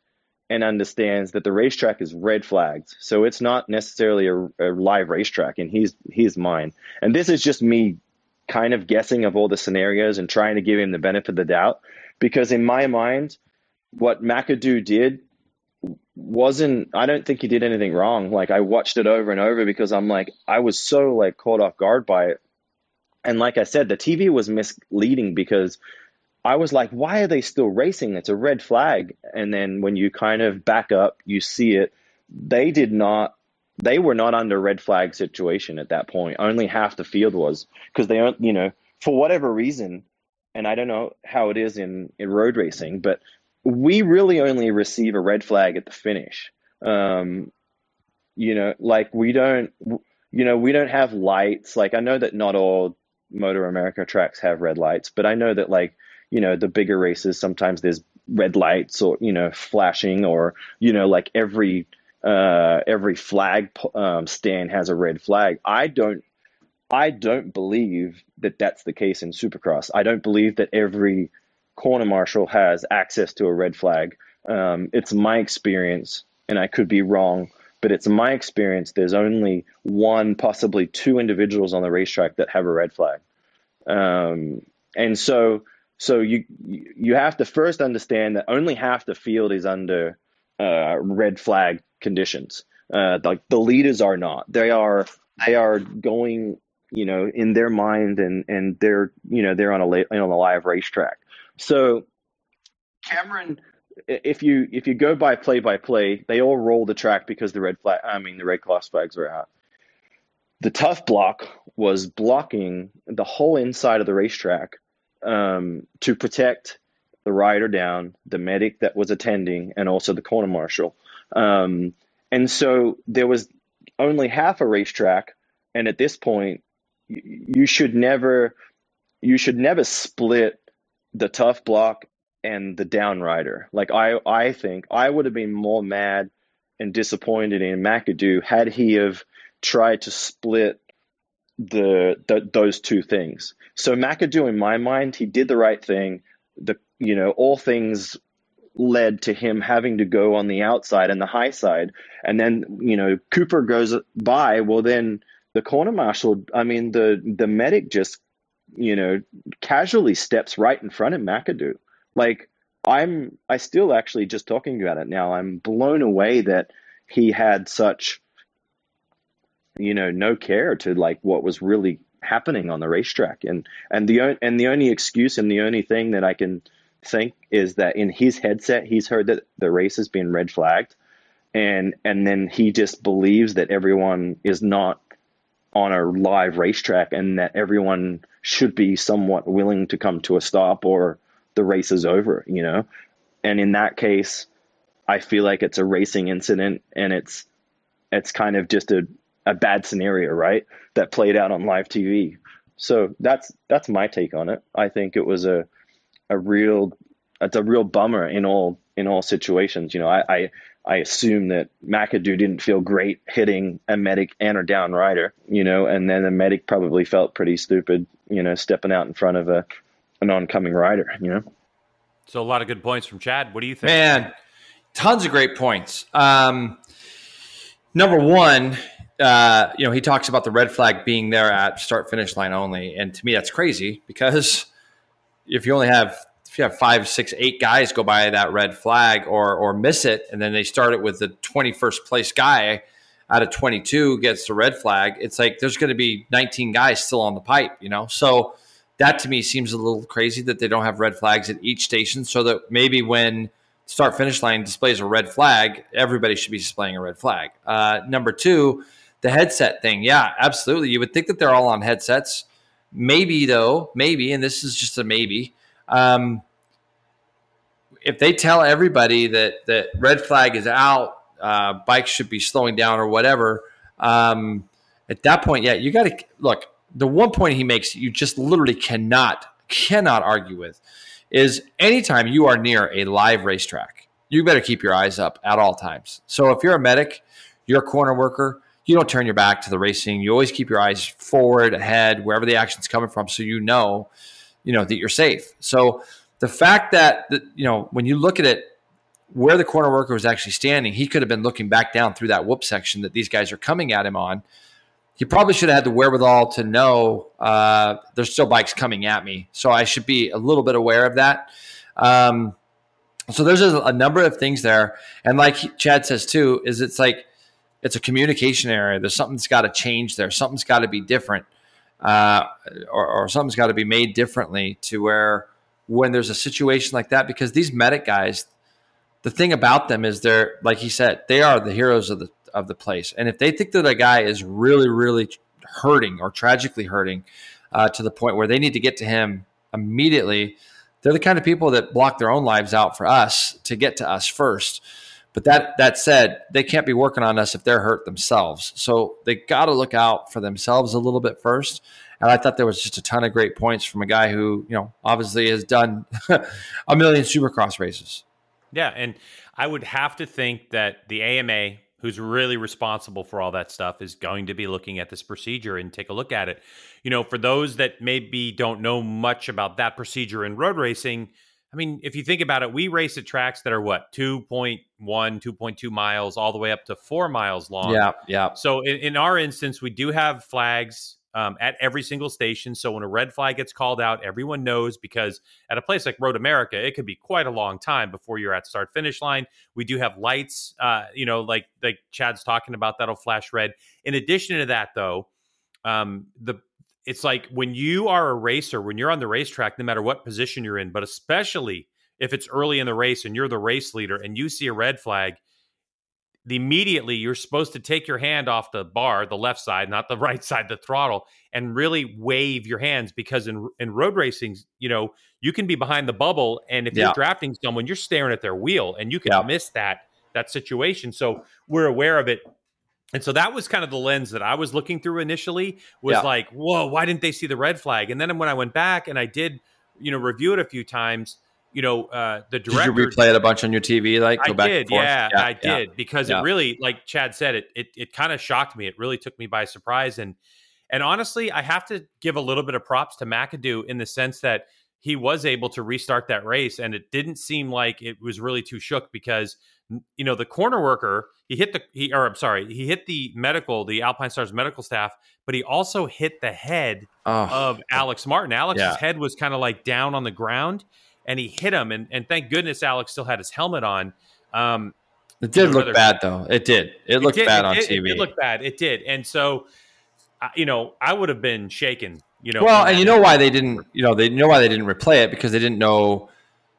and understands that the racetrack is red flagged. So it's not necessarily a, a live racetrack in his, his mind. And this is just me kind of guessing of all the scenarios and trying to give him the benefit of the doubt. Because in my mind, what McAdoo did wasn't I don't think he did anything wrong. Like I watched it over and over because I'm like I was so like caught off guard by it. And like I said, the TV was misleading because I was like, why are they still racing? It's a red flag. And then when you kind of back up, you see it. They did not they were not under red flag situation at that point. Only half the field was because they aren't, you know, for whatever reason, and I don't know how it is in, in road racing, but we really only receive a red flag at the finish. Um, You know, like we don't, you know, we don't have lights. Like I know that not all MotoAmerica tracks have red lights, but I know that like, you know, the bigger races, sometimes there's red lights or, you know, flashing or, you know, like every, uh, every flag um, stand has a red flag. I don't I don't believe that that's the case in Supercross. I don't believe that every corner marshal has access to a red flag. Um, it's my experience, and I could be wrong, but it's my experience. There's only one, possibly two individuals on the racetrack that have a red flag, um, and so so you you have to first understand that only half the field is under uh, red flag conditions. Uh, like the leaders are not. They are they are going you know, in their mind and and they're you know they're on a on a live racetrack. So Cameron, if you if you go by play by play, they all roll the track because the red flag. I mean, the red cross flags are out. The Tuff Block was blocking the whole inside of the racetrack um, to protect the rider down, the medic that was attending, and also the corner marshal. Um, and so there was only half a racetrack, and at this point, you should never you should never split the Tuff Block and the down rider. Like I I think I would have been more mad and disappointed in McAdoo had he have tried to split the, the those two things. So McAdoo in my mind, he did the right thing. The you know, all things led to him having to go on the outside and the high side. And then, you know, Cooper goes by, well then the corner marshal, I mean, the the medic just, you know, casually steps right in front of McAdoo. Like I'm, I still actually just talking about it now. I'm blown away that he had such, you know, no care to like what was really happening on the racetrack. And and the and the only excuse and the only thing that I can think is that in his headset he's heard that the race has been red flagged and and then he just believes that everyone is not on a live racetrack and that everyone should be somewhat willing to come to a stop or the race is over, you know? And in that case, I feel like it's a racing incident and it's it's kind of just a, a bad scenario, right? That played out on live TV. So that's that's my take on it. I think it was a a real it's a real bummer in all in all situations. You know, I, I I assume that McAdoo didn't feel great hitting a medic and a down rider, you know, and then the medic probably felt pretty stupid, you know, stepping out in front of a an oncoming rider, you know. So a lot of good points from Chad. What do you think? Man, tons of great points. Um, number one, uh, you know, he talks about the red flag being there at start finish line only, and to me, that's crazy because if you only have you have five, six, eight guys go by that red flag or or miss it, and then they start it with the twenty first place guy out of twenty two gets the red flag, it's like there's going to be nineteen guys still on the pipe, you know. So that to me seems a little crazy that they don't have red flags at each station, so that maybe when start finish line displays a red flag, everybody should be displaying a red flag. Uh, number two, the headset thing. Yeah, absolutely. You would think that they're all on headsets. Maybe though, maybe, and this is just a maybe. Um, if they tell everybody that that red flag is out, uh, bikes should be slowing down or whatever. Um, at that point, yeah, you got to look. The one point he makes, you just literally cannot cannot argue with, is anytime you are near a live racetrack, you better keep your eyes up at all times. So if you're a medic, you're a corner worker, you don't turn your back to the racing. You always keep your eyes forward, ahead, wherever the action's coming from, so you know, you know that you're safe. So the fact that, you know when you look at it where the corner worker was actually standing he could have been looking back down through that whoop section that these guys are coming at him on. He probably should have had the wherewithal to know uh, there's still bikes coming at me so i should be a little bit aware of that. Um, so there's a, a number of things there and like chad says too is it's like it's a communication area. There's something that's got to change there. Something's got to be different uh, or, or something's got to be made differently to where when there's a situation like that because these medic guys, the thing about them is they're like he said, they are the heroes of the of the place. And if they think that a guy is really, really hurting or tragically hurting uh, to the point where they need to get to him immediately, they're the kind of people that block their own lives out for us to get to us first. But that that said, they can't be working on us if they're hurt themselves. So they got to look out for themselves a little bit first. And I thought there was just a ton of great points from a guy who, you know, obviously has done a million supercross races. Yeah, and I would have to think that the AMA, who's really responsible for all that stuff, is going to be looking at this procedure and take a look at it. You know, for those that maybe don't know much about that procedure in road racing, I mean, if you think about it, we race at tracks that are what 2.1, 2.2 miles, all the way up to four miles long. Yeah, yeah. So in, in our instance, we do have flags um, at every single station. So when a red flag gets called out, everyone knows because at a place like Road America, it could be quite a long time before you're at start finish line. We do have lights, uh, you know, like like Chad's talking about that'll flash red. In addition to that, though, um, the it's like when you are a racer, when you're on the racetrack, no matter what position you're in, but especially if it's early in the race and you're the race leader and you see a red flag, immediately you're supposed to take your hand off the bar, the left side, not the right side, the throttle, and really wave your hands because in in road racing, you know, you can be behind the bubble, and if yeah. you're drafting someone, you're staring at their wheel, and you can yeah. miss that that situation. So we're aware of it. And so that was kind of the lens that I was looking through initially was yeah. like, whoa, why didn't they see the red flag? And then when I went back and I did, you know, review it a few times, you know, uh, the director. Did you replay it a bunch on your TV? Like, I did, yeah, yeah, I yeah. did because yeah. it really, like Chad said, it it it kind of shocked me. It really took me by surprise, and and honestly, I have to give a little bit of props to McAdoo in the sense that he was able to restart that race, and it didn't seem like it was really too shook because you know the corner worker he hit the he or I'm sorry he hit the medical the Alpinestars medical staff, but he also hit the head oh. of Alex Martin. Alex's head was kind of like down on the ground and he hit him. And, and thank goodness Alex still had his helmet on. Um, it did look bad though. It did. It looked it did, bad on it, TV. It, looked bad. It did. And so, uh, you know, I would have been shaken. You know. Well, and you know why they didn't. You know, they know why they didn't replay it because they didn't know.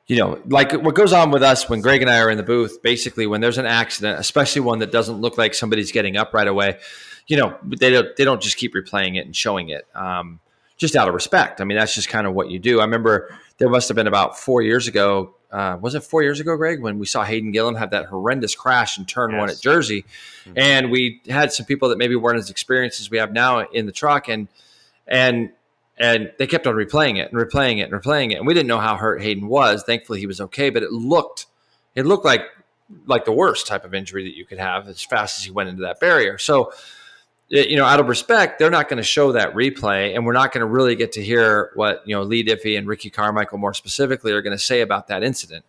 You know, like what goes on with us when Greg and I are in the booth. Basically, when there's an accident, especially one that doesn't look like somebody's getting up right away, you know, they don't they don't just keep replaying it and showing it. Um, just out of respect. I mean, that's just kind of what you do. I remember there must have been about four years ago. Uh, was it four years ago, Greg, when we saw Hayden Gillim have that horrendous crash in turn yes. one at Jersey, mm-hmm. and we had some people that maybe weren't as experienced as we have now in the truck, and and and they kept on replaying it and replaying it and replaying it, and we didn't know how hurt Hayden was. Thankfully, he was okay, but it looked it looked like like the worst type of injury that you could have as fast as he went into that barrier. So you know, out of respect, they're not going to show that replay, and we're not going to really get to hear what you know Leigh Diffey and Ricky Carmichael more specifically are going to say about that incident.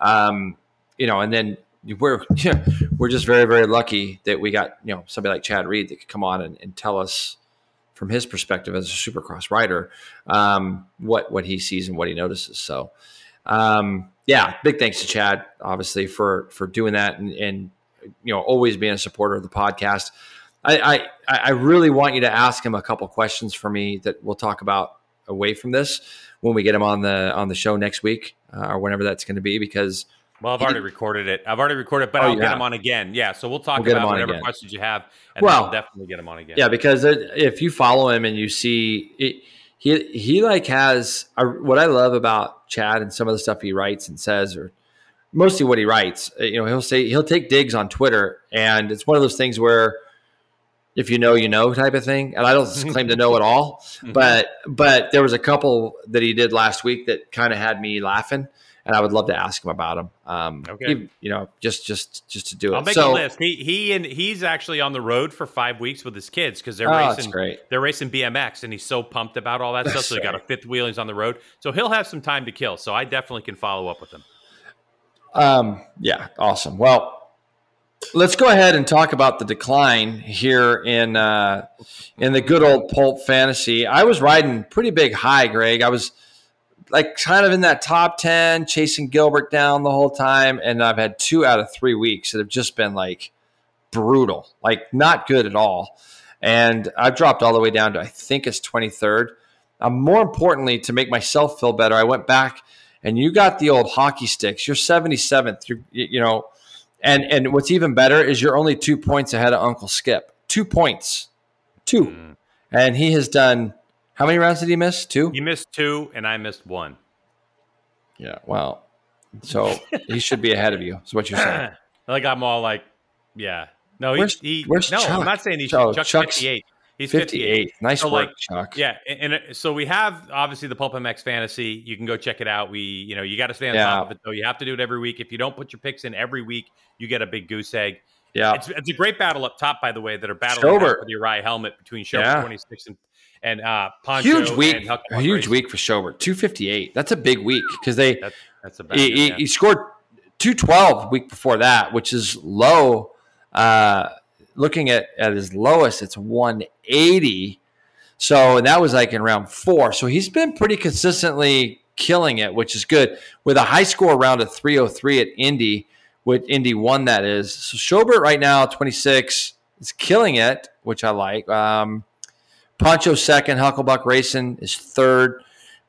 Um, you know, and then we're yeah, we're just very very lucky that we got you know somebody like Chad Reed that could come on and, and tell us from his perspective as a Supercross rider um, what what he sees and what he notices. So, um, yeah, big thanks to Chad, obviously for for doing that and, and you know always being a supporter of the podcast. I, I, I really want you to ask him a couple questions for me that we'll talk about away from this when we get him on the on the show next week uh, or whenever that's going to be because well I've already recorded it I've already recorded it but oh, I'll get have. him on again yeah so we'll talk we'll about whatever again. questions you have and well, I'll definitely get him on again yeah because if you follow him and you see it, he he like has a, what I love about Chad and some of the stuff he writes and says or mostly what he writes you know he'll say he'll take digs on Twitter and it's one of those things where if you know, you know type of thing. And I don't claim to know it all, mm-hmm. but but there was a couple that he did last week that kind of had me laughing, and I would love to ask him about them. Um, okay, you know, just just just to do it. I'll make so, a list. He he and he's actually on the road for five weeks with his kids because they're oh, racing. Great. They're racing BMX, and he's so pumped about all that stuff. So he got a fifth wheel. He's on the road, so he'll have some time to kill. So I definitely can follow up with him. Um. Yeah. Awesome. Well let's go ahead and talk about the decline here in uh, in the good old pulp fantasy. I was riding pretty big high, Greg. I was like kind of in that top ten, chasing Gilbert down the whole time, and I've had two out of three weeks that have just been like brutal, like not good at all. And I've dropped all the way down to I think it's twenty third. Um, more importantly, to make myself feel better, I went back and you got the old hockey sticks. You're 77th. You're, you know, and and what's even better is you're only two points ahead of Uncle Skip. Two points, two, mm. and he has done. How many rounds did he miss? Two. He missed two, and I missed one. Yeah. Well, so he should be ahead of you. Is what you're saying. Like I'm all like, yeah. No, he, Where's- he where's no, Chuck? I'm not saying he's Oh, Chuck's Chuck's 58. He's 58. 58. Nice So, work, like, Chuck. Yeah, and, and uh, so we have obviously the Pulp MX fantasy. You can go check it out. We, you know, you got to stay on Yeah. top of it though. You have to do it every week. If you don't put your picks in every week, you get a big goose egg. Yeah. It's, it's a great battle up top, by the way, that are battling for the Uriah helmet between Schobert Yeah. 26 and and uh, Poncho. Huge week. huge week for Schobert. 258. That's a big week because they That's that's a bad. he, he, yeah. he scored 212 week before that, which is low. Uh, looking at, at his lowest, it's 180. So that was like in round four. So he's been pretty consistently killing it, which is good. With a high score round of 303 at Indy, with Indy one that is. So Schobert right now, 26, is killing it, which I like. Um, Poncho second, Hucklebuck Racing is third,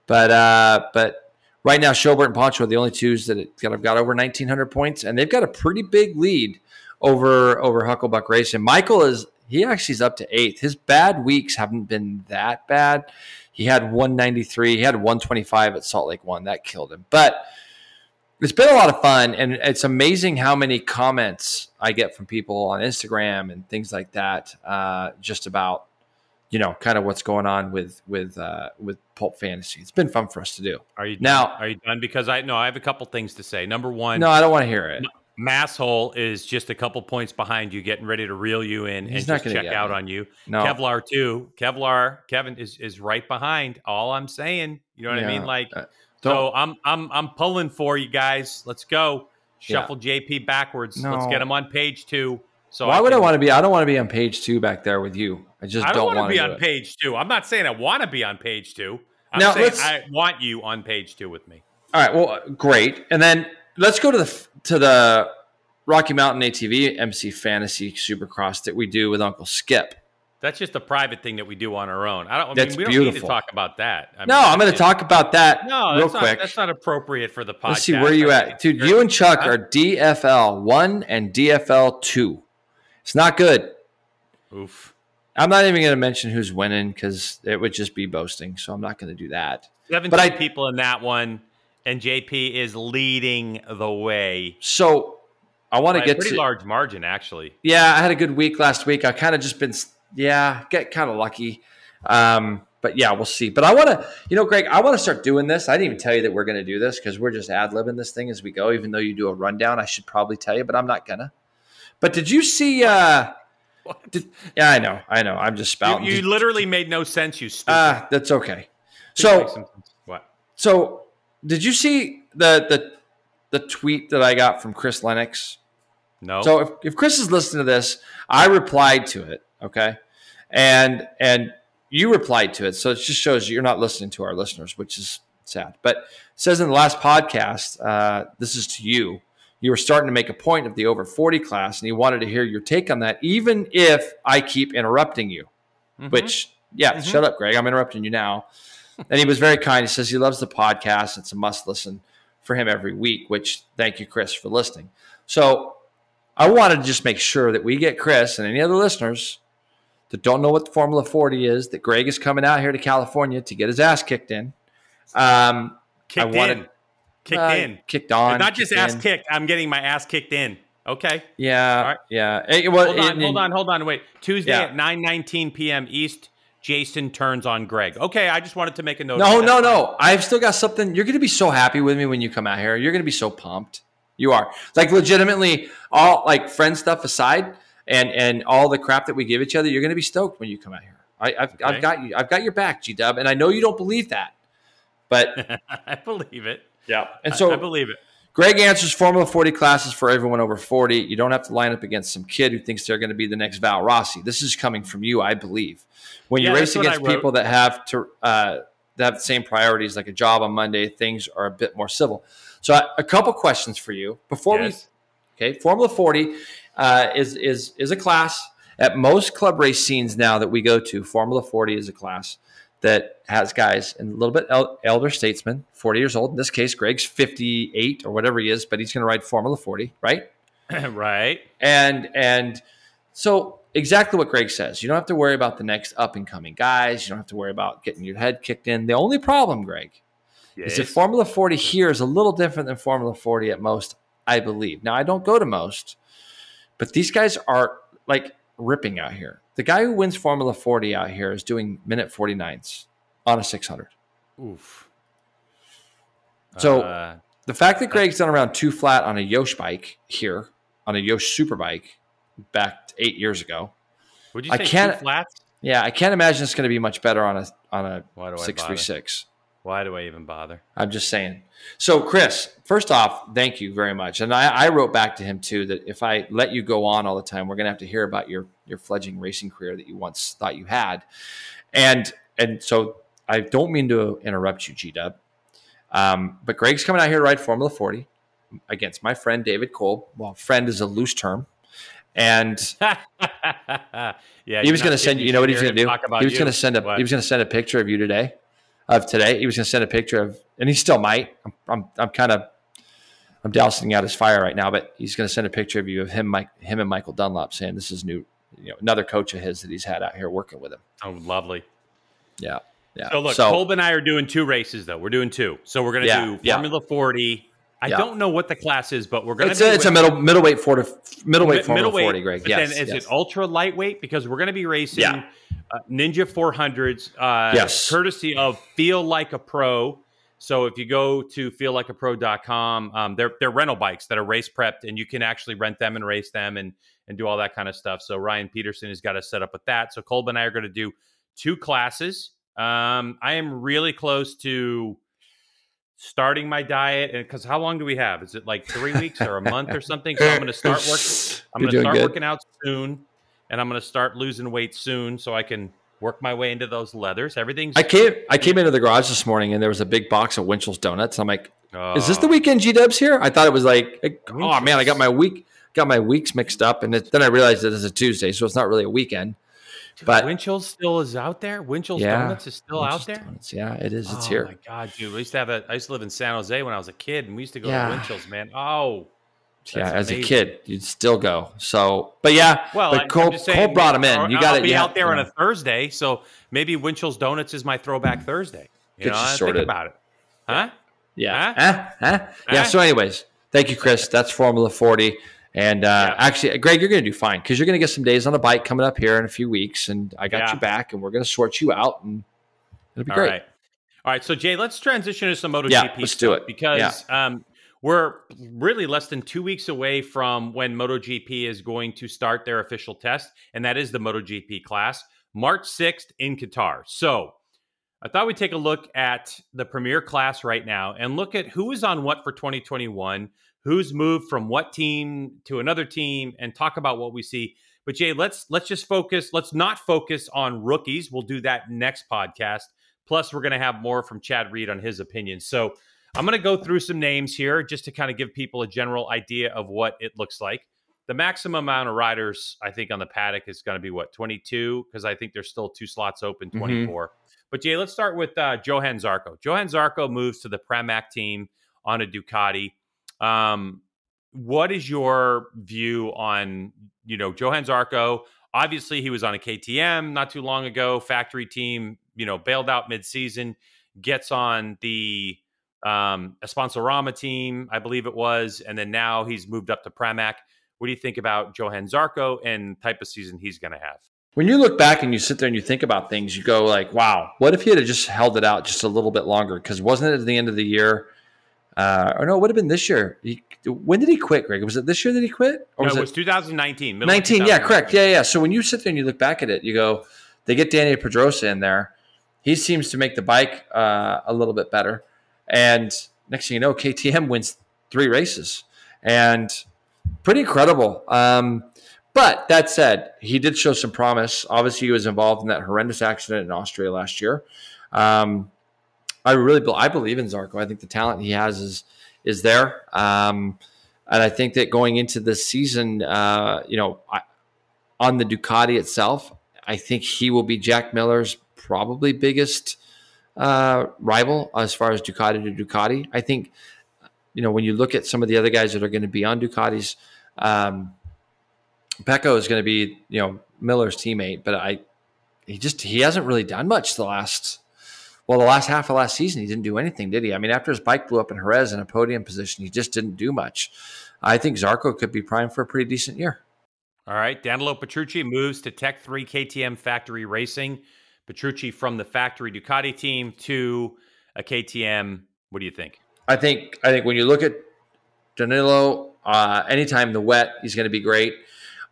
but uh, but right now Schobert and Poncho are the only twos that that have got over 1900 points, and they've got a pretty big lead over over Hucklebuck Racing. Michael is he actually is up to eighth. His bad weeks haven't been that bad. He had 193, he had 125 at Salt Lake One. That killed him, but. It's been a lot of fun, and it's amazing how many comments I get from people on Instagram and things like that, uh, just about you know, kind of what's going on with with uh, with Pulp Fantasy. It's been fun for us to do. Are you Now- Are you done? Because I no, I have a couple things to say. Number one, No, I don't want to hear it. Masshole is just a couple points behind you, getting ready to reel you in He's and not just check out me. on you. No, Kevlar too. Kevlar, Kevin is is right behind. All I'm saying, you know what I mean? Like, Uh, so I'm I'm I'm pulling for you guys. Let's go. Shuffle JP backwards. Let's get him on page two. So why would I want to be? I don't want to be on page two back there with you. I just I don't, want to be on it. page two. I'm not saying I want to be on page two. I'm Now, saying I want you on page two with me. All right. Well, great. And then let's go to the to the Rocky Mountain ATV MC Fantasy Supercross that we do with Uncle Skip. That's just a private thing that we do on our own. I don't. I That's mean, we don't need to talk about that. I no, mean, I'm going to talk about that No, real that's quick. Not, that's not appropriate for the podcast. Let's see where you at, dude. you're- and Chuck are DFL one and DFL two. It's not good. Oof. I'm not even going to mention who's winning because it would just be boasting. So I'm not going to do that. Seventeen But I- people in that one, and JP is leading the way. So I want to get pretty to. large margin, actually. Yeah, I had a good week last week. I kind of just been, yeah, get kind of lucky. Um, but yeah, we'll see. But I want to, you know, Greg, I want to start doing this. I didn't even tell you that we're going to do this because we're just ad libbing this thing as we go. Even though you do a rundown, I should probably tell you, but I'm not gonna. But did you see? uh did, Yeah, I know, I know. I'm just You, spouting. you Did- literally made no sense. You stupid. Ah, that's okay. So, what? so did you see the the the tweet that I got from Chris Lennox? No. So if, if Chris is listening to this, I replied to it, okay, and and you replied to it, so it just shows you're not listening to our listeners, which is sad. But it says in the last podcast, uh, this is to you. You were starting to make a point of the over 40 class, and he wanted to hear your take on that, even if I keep interrupting you. Mhm. Which, yeah, Mhm. shut up, Greg. I'm interrupting you now. And he was very kind. He says he loves the podcast. It's a must listen for him every week, which thank you, Chris, for listening. So I wanted to just make sure that we get Chris and any other listeners that don't know what the Formula 40 is, that Greg is coming out here to California to get his ass kicked in. Um, kicked I wanted- in. Kicked uh, in. Kicked on. Not just kicked ass in. kicked. I'm getting my ass kicked in. Okay. Yeah. All right. Yeah. Hey, well, Hold on. and- hold on. Hold on. Wait. Tuesday Yeah. at 9 19 p.m. East. Jason turns on Greg. Okay. I just wanted to make a note. No, no, no. I've still got something. You're going to be so happy with me when you come out here. You're going to be so pumped. You are like legitimately all like friend stuff aside, and and all the crap that we give each other. You're going to be stoked when you come out here. I, I've, Okay. I've got you. I've got your back, G Dub, and I know you don't believe that, but I believe it. yeah. And I- so I believe it. Greg answers Formula 40 classes for everyone over 40. You don't have to line up against some kid who thinks they're going to be the next Val Rossi. This is coming from you, I believe. When Yeah, you race that's what I against people that have to uh, that have the same priorities, like a job on Monday, things are a bit more civil. So, I- a couple questions for you before Yes. we. Okay, Formula 40 uh, is is is a class at most club race scenes now that we go to. Formula 40 is a class that has guys and a little bit el- elder statesmen, 40 years old. In this case, Greg's 58 or whatever he is, but he's going to ride Formula 40, right? right. And and so exactly what Greg says. You don't have to worry about the next up and coming guys. You don't have to worry about getting your head kicked in. The only problem, Greg, is that Formula 40 here is a little different than Formula 40 at most, I believe. Now, I don't go to most, But these guys are like ripping out here. The guy who wins Formula 40 out here is doing minute 49s on a 600. Oof. So Uh, the fact that Greg's done around two flat on a Yosh bike here, on a Yosh Superbike back eight years ago. would you I say can't- two flats? Yeah, I can't imagine it's going to be much better on a on a Why do I six three six. Why do I even bother? I'm just saying. So, Chris, first off, thank you very much. And I, I wrote back to him too that if I let you go on all the time, we're going to have to hear about your your fledgling racing career that you once thought you had. And and so I don't mean to interrupt you, G Dub. Um, but Greg's coming out here to ride Formula 40 against my friend David Cole. Well, friend is a loose term. And yeah, he was going to send you. You know what he was going to do? He was going to send a. What? He was going to send a picture of you today, of today. He was going to send a picture of, and he still might. I'm. I'm, I'm kind of. I'm dousing out his fire right now, but he's going to send a picture of you of him, Mike, him and Michael Dunlop, saying this is new. You know, another coach of his that he's had out here working with him. Oh, lovely. Yeah, yeah. So look, Kolb and I are doing two races though. We're doing two. So we're going to Yeah, do yeah. Formula 40. I Yeah. don't know what the class is, but we're going to it's a, it's a middle middleweight forty middleweight Formula forty, Greg. Yes, then is yes. it ultra lightweight? Because we're going to be racing Yeah. uh, Ninja 400s, uh, Yes. courtesy of Feel Like a Pro. So if you go to feellikeapro.com, um, they're they're rental bikes that are race prepped, and you can actually rent them and race them and and do all that kind of stuff. So Ryan Peterson has got us set up with that. So Kolb and I are going to do two classes. Um, I am really close to starting my diet, and because how long do we have? Is it like three weeks or a month or something? So I'm going to start working. I'm going to start good. working out soon, and I'm going to start losing weight soon, so I can work my way into those leathers. Everything's. I came I came into the garage this morning and there was a big box of Winchell's donuts. I'm like, Is this the Oh. weekend G Dubs here? I thought it was like, like, oh man, I got my week, got my weeks mixed up, and it, then I realized that it's a Tuesday, so it's not really a weekend. But Winchell's still is out there. Winchell's Yeah. Donuts is still Winchell's out there. Donuts, yeah, it is. It's oh here. Oh my god, dude! We used to have a. I used to live in San Jose when I was a kid, and we used to go Yeah. to Winchell's. Man, oh, yeah, that's as a kid, you'd still go. So, but yeah, Well, but Cole, saying, Cole brought him in. You got I'll be out there on a Thursday, so maybe Winchell's Donuts is my throwback Thursday. You Get know, you I sorted. think about it, huh? Yeah. Huh? Huh? Huh? Yeah. Huh? So, anyways, thank you, Chris. That's Formula 40. And uh, Yeah. actually, Greg, you're going to do fine because you're going to get some days on the bike coming up here in a few weeks. And I got Yeah. you back, and we're going to sort you out, and it'll be All great. right. All right. So, Jay, let's transition to some MotoGP. Yeah, let's do it. Because um, we're really less than two weeks away from when MotoGP is going to start their official test, and that is the MotoGP class, March 6th in Qatar. So, I thought we'd take a look at the premier class right now and look at who is on what for 2021, who's moved from what team to another team, and talk about what we see. But Jay, let's let's just focus. Let's not focus on rookies. We'll do that next podcast. Plus, we're going to have more from Chad Reed on his opinion. So I'm going to go through some names here just to kind of give people a general idea of what it looks like. The maximum amount of riders, I think, on the paddock is going to be what 22 because I think there's still two slots open, Mhm. 24. But Jay, let's start with uh, Johan Zarco. Johan Zarco moves to the Pramac team on a Ducati. Um, what is your view on you know Johan Zarco? Obviously, he was on a KTM not too long ago. Factory team, you know, bailed out mid-season, gets on the um, Esponsorama team, I believe it was, and then now he's moved up to Pramac. What do you think about Johan Zarco and type of season he's going to have? When you look back and you sit there and you think about things, you go like, "Wow, what if he had just held it out just a little bit longer?" Because wasn't it at the end of the year? Uh, or no, it would have been this year. He, when did he quit, Greg? Was it this year that he quit, or No, was it it was 2019. middle of 19 yeah correct. yeah yeah. So when you sit there and you look back at it you go they get dani pedrosa in there. He seems to make the bike uh, a little bit better. And next thing you know ktm wins three races. And pretty incredible. Um, but that said he did show some promise. Obviously he was involved in that horrendous accident in austria last year. Um, i really i believe in zarco i think the talent he has is is there um, and I think that going into this season, uh, you know, I, on the Ducati itself, I think he will be Jack Miller's probably biggest uh, rival as far as Ducati to Ducati. I think, you know, when you look at some of the other guys that are going to be on Ducatis, um, Pecco is going to be, you know, Miller's teammate, but I, he just he hasn't really done much the last. Well, the last half of last season, he didn't do anything, did he? I mean, after his bike blew up in Jerez in a podium position, he just didn't do much. I think Zarco could be primed for a pretty decent year. All right. Danilo Petrucci moves to Tech 3 KTM Factory Racing. Petrucci from the factory Ducati team to a KTM. What do you think? I think I think when you look at Danilo, uh, anytime the wet, he's going to be great.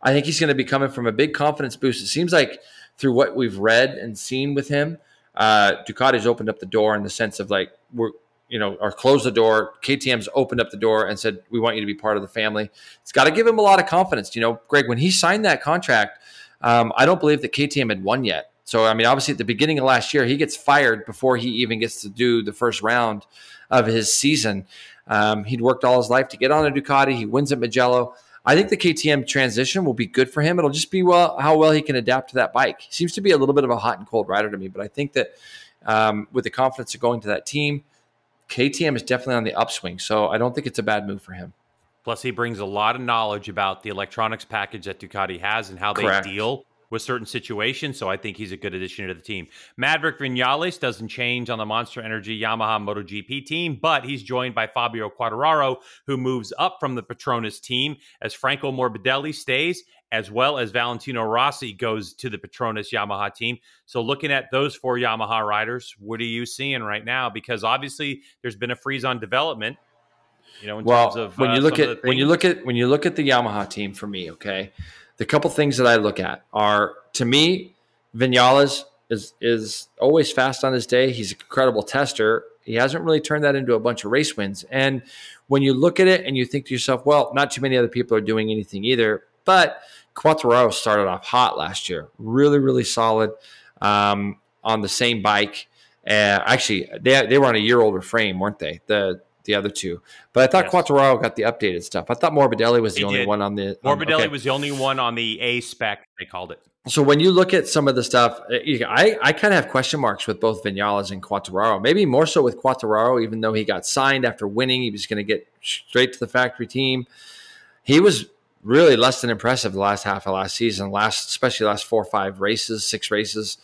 I think he's going to be coming from a big confidence boost. It seems like through what we've read and seen with him, uh, Ducati's opened up the door in the sense of like we're you know or closed the door. KTM's opened up the door and said we want you to be part of the family. It's got to give him a lot of confidence. You know, Greg, when he signed that contract, um, I don't believe that KTM had won yet. So I mean, obviously at the beginning of last year, he gets fired before he even gets to do the first round of his season. Um, he'd worked all his life to get on a Ducati. He wins at Mugello. I think the KTM transition will be good for him. It'll just be well how well he can adapt to that bike. He seems to be a little bit of a hot and cold rider to me, but I think that um, with the confidence of going to that team, KTM is definitely on the upswing. So I don't think it's a bad move for him. Plus, he brings a lot of knowledge about the electronics package that Ducati has and how Correct. they deal with certain situations. So I think he's a good addition to the team. Maverick Vinales doesn't change on the Monster Energy Yamaha MotoGP team, but he's joined by Fabio Quartararo, who moves up from the Petronas team as Franco Morbidelli stays, as well as Valentino Rossi goes to the Petronas Yamaha team. So looking at those four Yamaha riders, what are you seeing right now? Because obviously there's been a freeze on development. You know, well, of, when uh, you look at when you look at when you look at the Yamaha team for me, okay, the couple things that I look at are to me, Vinales is is always fast on his day. He's an incredible tester. He hasn't really turned that into a bunch of race wins. And when you look at it and you think to yourself, well, not too many other people are doing anything either. But Quartararo started off hot last year, really, really solid um, on the same bike. Uh, actually, they, they were on a year older frame, weren't they? The the other two. But I thought yes. Quartararo got the updated stuff. I thought Morbidelli was the he only did. one on the. Morbidelli okay. was the only one on the A spec. They called it. So when you look at some of the stuff, eh, I, I kind of have question marks with both Vinales and Quartararo. Maybe more so with Quartararo, even though he got signed after winning, he was going to get straight to the factory team. He was really less than impressive the last half of last season, last especially last four or five races, six races.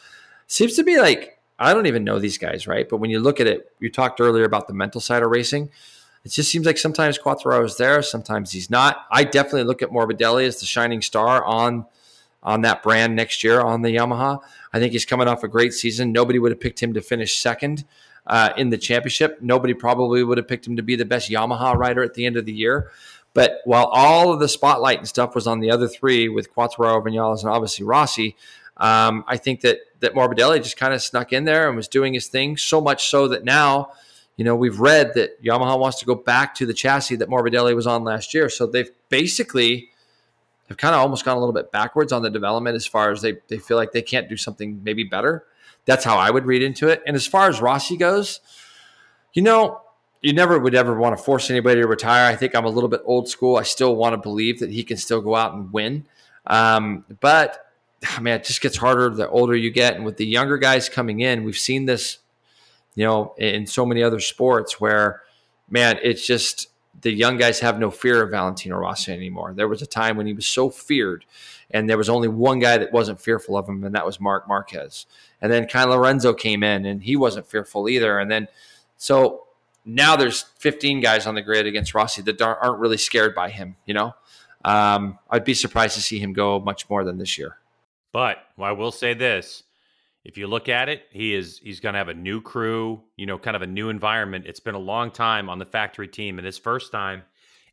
Seems to be like I don't even know these guys, right? But when you look at it, you talked earlier about the mental side of racing. It just seems like sometimes Quattro is there, sometimes he's not. I definitely look at Morbidelli as the shining star on on that brand next year on the Yamaha. I think he's coming off a great season. Nobody would have picked him to finish second uh, in the championship. Nobody probably would have picked him to be the best Yamaha rider at the end of the year. But while all of the spotlight and stuff was on the other three with Quattro, Vinales, and obviously Rossi, um, I think that that Morbidelli just kind of snuck in there and was doing his thing. So much so that now, you know, we've read that Yamaha wants to go back to the chassis that Morbidelli was on last year. So they've basically have kind of almost gone a little bit backwards on the development as far as they they feel like they can't do something maybe better. That's how I would read into it. And as far as Rossi goes, you know, you never would ever want to force anybody to retire. I think I'm a little bit old school. I still want to believe that he can still go out and win. Um, but I mean, it just gets harder the older you get. And with the younger guys coming in, we've seen this, you know, in so many other sports where, man, it's just the young guys have no fear of Valentino Rossi anymore. There was a time when he was so feared, and there was only one guy that wasn't fearful of him, and that was Marc Marquez. And then Kyle Lorenzo came in, and he wasn't fearful either. And then, so now there's 15 guys on the grid against Rossi that aren't really scared by him. You know, um, I'd be surprised to see him go much more than this year. But I will say this: if you look at it, he is he's going to have a new crew, you know, kind of a new environment. It's been a long time on the factory team, and his first time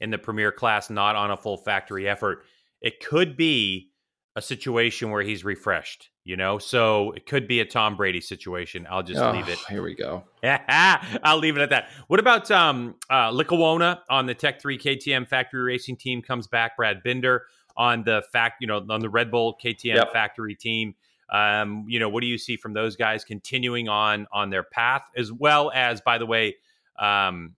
in the premier class, not on a full factory effort. It could be a situation where he's refreshed, you know. So it could be a Tom Brady situation. I'll just oh, leave it. Here we go. I'll leave it at that. What about um uh Lecuona on the Tech 3 KTM factory racing team comes back, Brad Binder on the fact, you know, on the Red Bull KTM yep. factory team. Um, you know, what do you see from those guys continuing on on their path, as well as, by the way, um,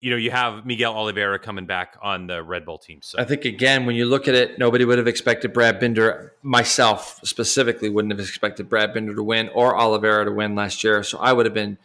you know, you have Miguel Oliveira coming back on the Red Bull team. So I think again, when you look at it, nobody would have expected Brad Binder, myself specifically, wouldn't have expected Brad Binder to win or Oliveira to win last year. So I would have been,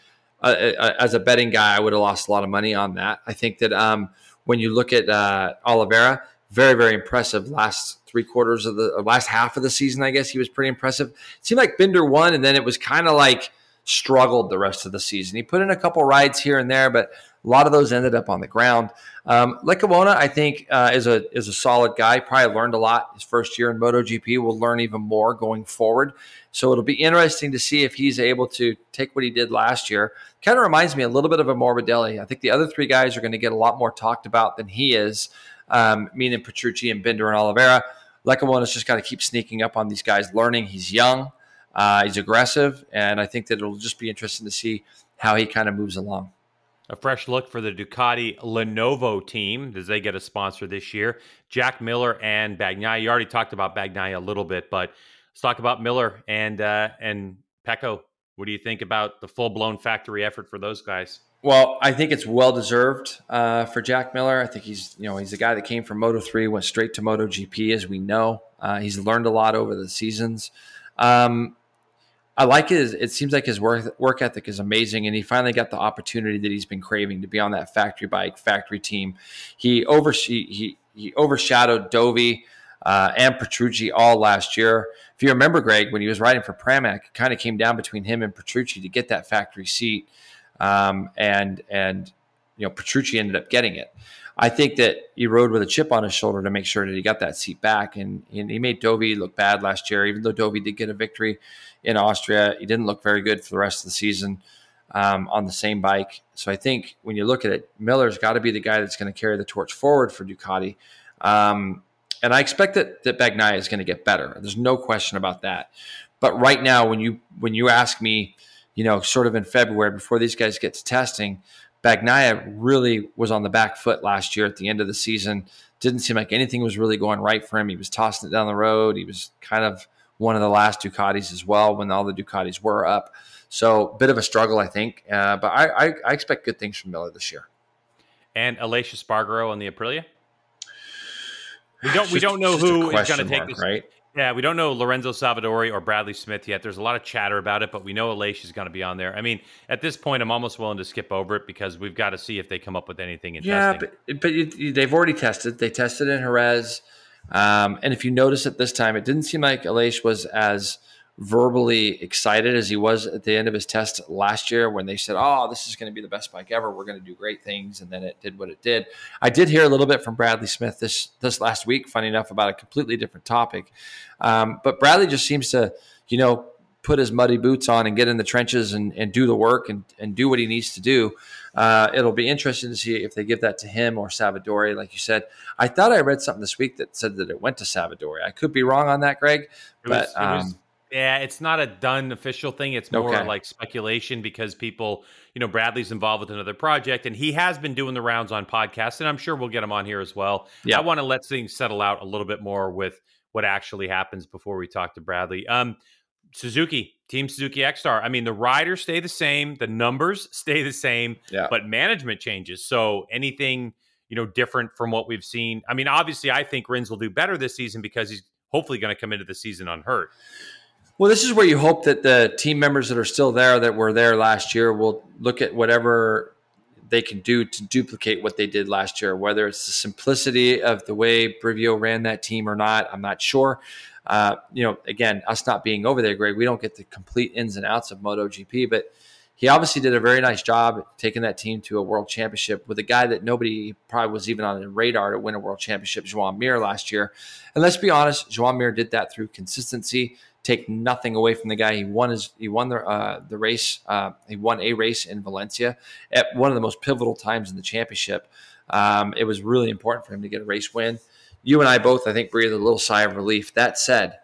uh, uh, as a betting guy, I would have lost a lot of money on that. I think that um, when you look at uh, Oliveira, very, very impressive last three quarters of the last half of the season. I guess he was pretty impressive. It seemed like Binder won, and then it was kind of like struggled the rest of the season. He put in a couple rides here and there, but a lot of those ended up on the ground. Um, Lecuona, I think, uh, is a is a solid guy. Probably learned a lot his first year in MotoGP. Will learn even more going forward. So it'll be interesting to see if he's able to take what he did last year. Kind of reminds me a little bit of a Morbidelli. I think the other three guys are going to get a lot more talked about than he is, um, meaning Petrucci and Binder and Oliveira. Lecuona's just got to keep sneaking up on these guys, learning. He's young, uh, he's aggressive, and I think that it'll just be interesting to see how he kind of moves along. A fresh look for the Ducati Lenovo team as they get a sponsor this year. Jack Miller and Bagnaia. You already talked about Bagnaia a little bit, but let's talk about Miller and uh, and Pecco. What do you think about the full blown factory effort for those guys? Well, I think it's well deserved uh, for Jack Miller. I think he's you know he's a guy that came from Moto three, went straight to Moto GP, as we know. Uh, he's learned a lot over the seasons. Um, I like his. It seems like his work work ethic is amazing, and he finally got the opportunity that he's been craving to be on that factory bike factory team. He over he he overshadowed Dovi uh, and Petrucci all last year. If you remember, Greg, when he was riding for Pramac, it kind of came down between him and Petrucci to get that factory seat, um, and and you know Petrucci ended up getting it. I think that he rode with a chip on his shoulder to make sure that he got that seat back, and, and he made Dovi look bad last year. Even though Dovi did get a victory in Austria, he didn't look very good for the rest of the season um, on the same bike. So I think when you look at it, Miller's got to be the guy that's going to carry the torch forward for Ducati. Um, and I expect that that Bagnaia is going to get better. There's no question about that. But right now, when you when you ask me, you know, sort of in February before these guys get to testing, Bagnaia really was on the back foot last year at the end of the season. Didn't seem like anything was really going right for him. He was tossing it down the road. He was kind of one of the last Ducatis as well when all the Ducatis were up. So bit of a struggle, I think. Uh, but I, I, I, expect good things from Miller this year. And Aleix Espargaro on the Aprilia. We don't we don't know who is going to take this. Right? Yeah, we don't know Lorenzo Savadori or Bradley Smith yet. There's a lot of chatter about it, but we know Aleix is going to be on there. I mean, at this point, I'm almost willing to skip over it because we've got to see if they come up with anything in yeah, testing. but, but you, they've already tested. They tested in Jerez. Um, and if you notice at this time, it didn't seem like Aleix was as – verbally excited as he was at the end of his test last year when they said, Oh, this is going to be the best bike ever. We're going to do great things. And then it did what it did. I did hear a little bit from Bradley Smith this, this last week, funny enough, about a completely different topic. Um, but Bradley just seems to, you know, put his muddy boots on and get in the trenches and, and do the work and, and do what he needs to do. Uh, it'll be interesting to see if they give that to him or Savadori. Like you said, I thought I read something this week that said that it went to Savadori. I could be wrong on that, Greg, but it was, um, yeah, it's not a done official thing. It's more okay. like speculation because people, you know, Bradley's involved with another project and he has been doing the rounds on podcasts, and I'm sure we'll get him on here as well. Yeah. I want to let things settle out a little bit more with what actually happens before we talk to Bradley. Um, Suzuki, Team Suzuki Ecstar. I mean, the riders stay the same, the numbers stay the same, yeah. but management changes. So anything, you know, different from what we've seen. I mean, obviously, I think Rins will do better this season because he's hopefully going to come into the season unhurt. Well, this is where you hope that the team members that are still there that were there last year will look at whatever they can do to duplicate what they did last year, whether it's the simplicity of the way Brivio ran that team or not. I'm not sure. Uh, you know, again, us not being over there, Greg, we don't get the complete ins and outs of MotoGP, but he obviously did a very nice job taking that team to a world championship with a guy that nobody probably was even on the radar to win a world championship, Joan Mir, last year. And let's be honest, Joan Mir did that through consistency, take nothing away from the guy. He won his he won the uh, the race. Uh, he won a race in Valencia at one of the most pivotal times in the championship. Um, it was really important for him to get a race win. You and I both, I think, breathed a little sigh of relief. That said,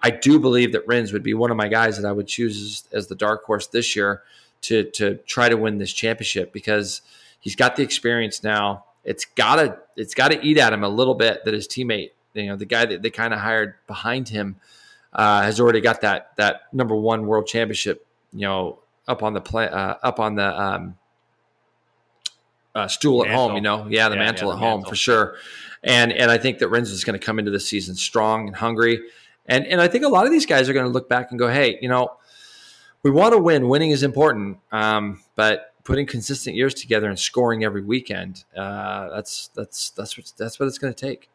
I do believe that Rins would be one of my guys that I would choose as, as the dark horse this year to to try to win this championship because he's got the experience now. It's gotta it's gotta eat at him a little bit that his teammate, you know, the guy that they kind of hired behind him uh, has already got that that number one world championship, you know, up on the play, uh, up on the um, uh, stool mantle. at home. You know, yeah, the yeah, mantle yeah, at the home for sure. And and I think that Rins is going to come into the season strong and hungry. And and I think a lot of these guys are going to look back and go, hey, you know, we want to win. Winning is important, um, but putting consistent years together and scoring every weekend, uh, that's that's that's what that's what it's going to take.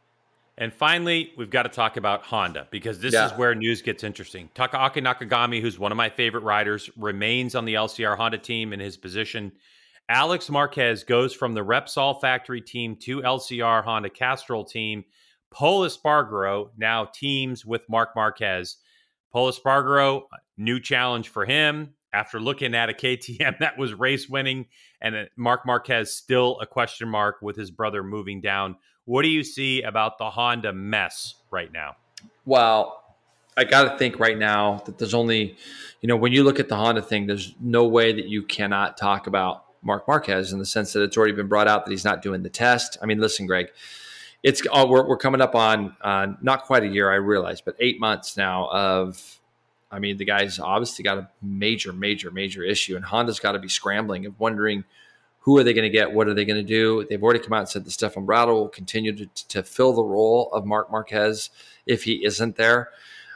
And finally, we've got to talk about Honda because this yeah. is where news gets interesting. Takaaki Nakagami, who's one of my favorite riders, remains on the LCR Honda team in his position. Alex Marquez goes from the Repsol factory team to LCR Honda Castrol team. Pol Espargaro now teams with Marc Marquez. Pol Espargaro, new challenge for him after looking at a KTM that was race winning and Marc Marquez still a question mark with his brother moving down. What do you see about the Honda mess right now? Well, I got to think right now that there's only, you know, when you look at the Honda thing, there's no way that you cannot talk about Marc Marquez in the sense that it's already been brought out that he's not doing the test. I mean, listen, Greg, it's uh, we're, we're coming up on uh, not quite a year, I realize, but eight months now of. I mean, the guy's obviously got a major, major, major issue, and Honda's got to be scrambling and wondering who are they going to get? What are they going to do? They've already come out and said that Stefan Bradl will continue to, to fill the role of Marc Marquez if he isn't there.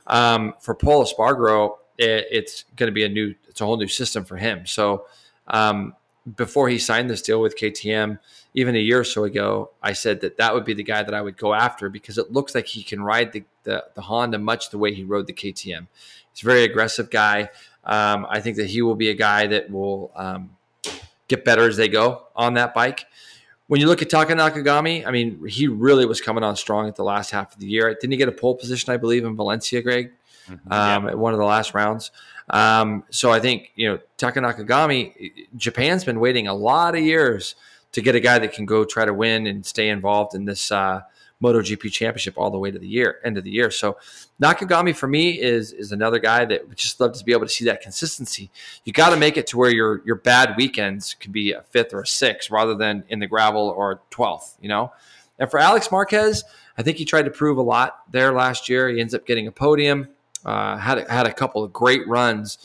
Um, for Pol Espargaro, it, it's going to be a new, it's a whole new system for him. So um, before he signed this deal with KTM, even a year or so ago, I said that that would be the guy that I would go after because it looks like he can ride the, the, the Honda much the way he rode the KTM. He's a very aggressive guy. Um, I think that he will be a guy that will um, get better as they go on that bike. When you look at Taka Nakagami, I mean, he really was coming on strong at the last half of the year. Didn't he get a pole position, I believe, in Valencia, Greg, mm-hmm. um, yeah. at one of the last rounds? Um, so I think you know Taka Nakagami, Japan's been waiting a lot of years to get a guy that can go try to win and stay involved in this uh, MotoGP championship all the way to the year end of the year. So Nakagami for me is is another guy that would just love to be able to see that consistency. You got to make it to where your your bad weekends could be a fifth or a sixth rather than in the gravel or twelfth. You know. And for Alex Marquez, I think he tried to prove a lot there last year. He ends up getting a podium. Uh, had a, had a couple of great runs,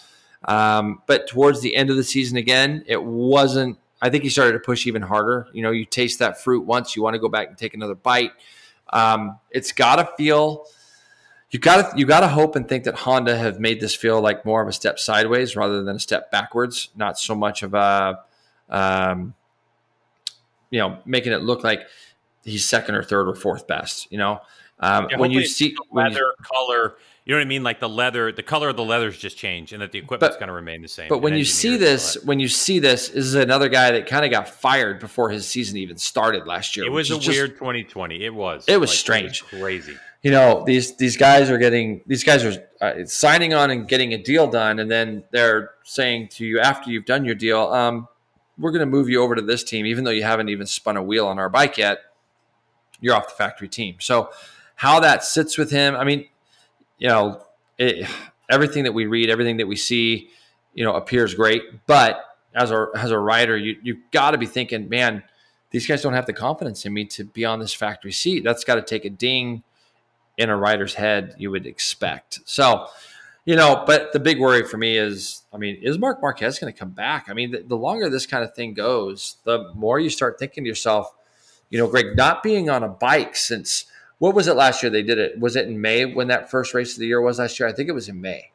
um, but towards the end of the season, again, it wasn't. I think he started to push even harder. You know, you taste that fruit once, you want to go back and take another bite. Um, it's got to feel. You got to you got to hope and think that Honda have made this feel like more of a step sideways rather than a step backwards. Not so much of a, um, you know, making it look like he's second or third or fourth best. You know, um, yeah, when you see leather you, color you know what I mean? Like the leather, the color of the leathers just changed, and that the equipment's going to remain the same. But when you see this, when you see this, this is another guy that kind of got fired before his season even started last year. It was a weird 2020. It was. It was like, strange, it was crazy. You know these these guys are getting these guys are uh, signing on and getting a deal done, and then they're saying to you after you've done your deal, um, we're going to move you over to this team, even though you haven't even spun a wheel on our bike yet. You're off the factory team. So how that sits with him, I mean you know, it, everything that we read, everything that we see, you know, appears great. But as a as a writer, you you've got to be thinking, man, these guys don't have the confidence in me to be on this factory seat. That's got to take a ding in a writer's head. You would expect so. You know, but the big worry for me is, I mean, is Marc Marquez going to come back? I mean, the, the longer this kind of thing goes, the more you start thinking to yourself, you know, Greg, not being on a bike since what was it last year? They did it. Was it in May when that first race of the year was last year? I think it was in May.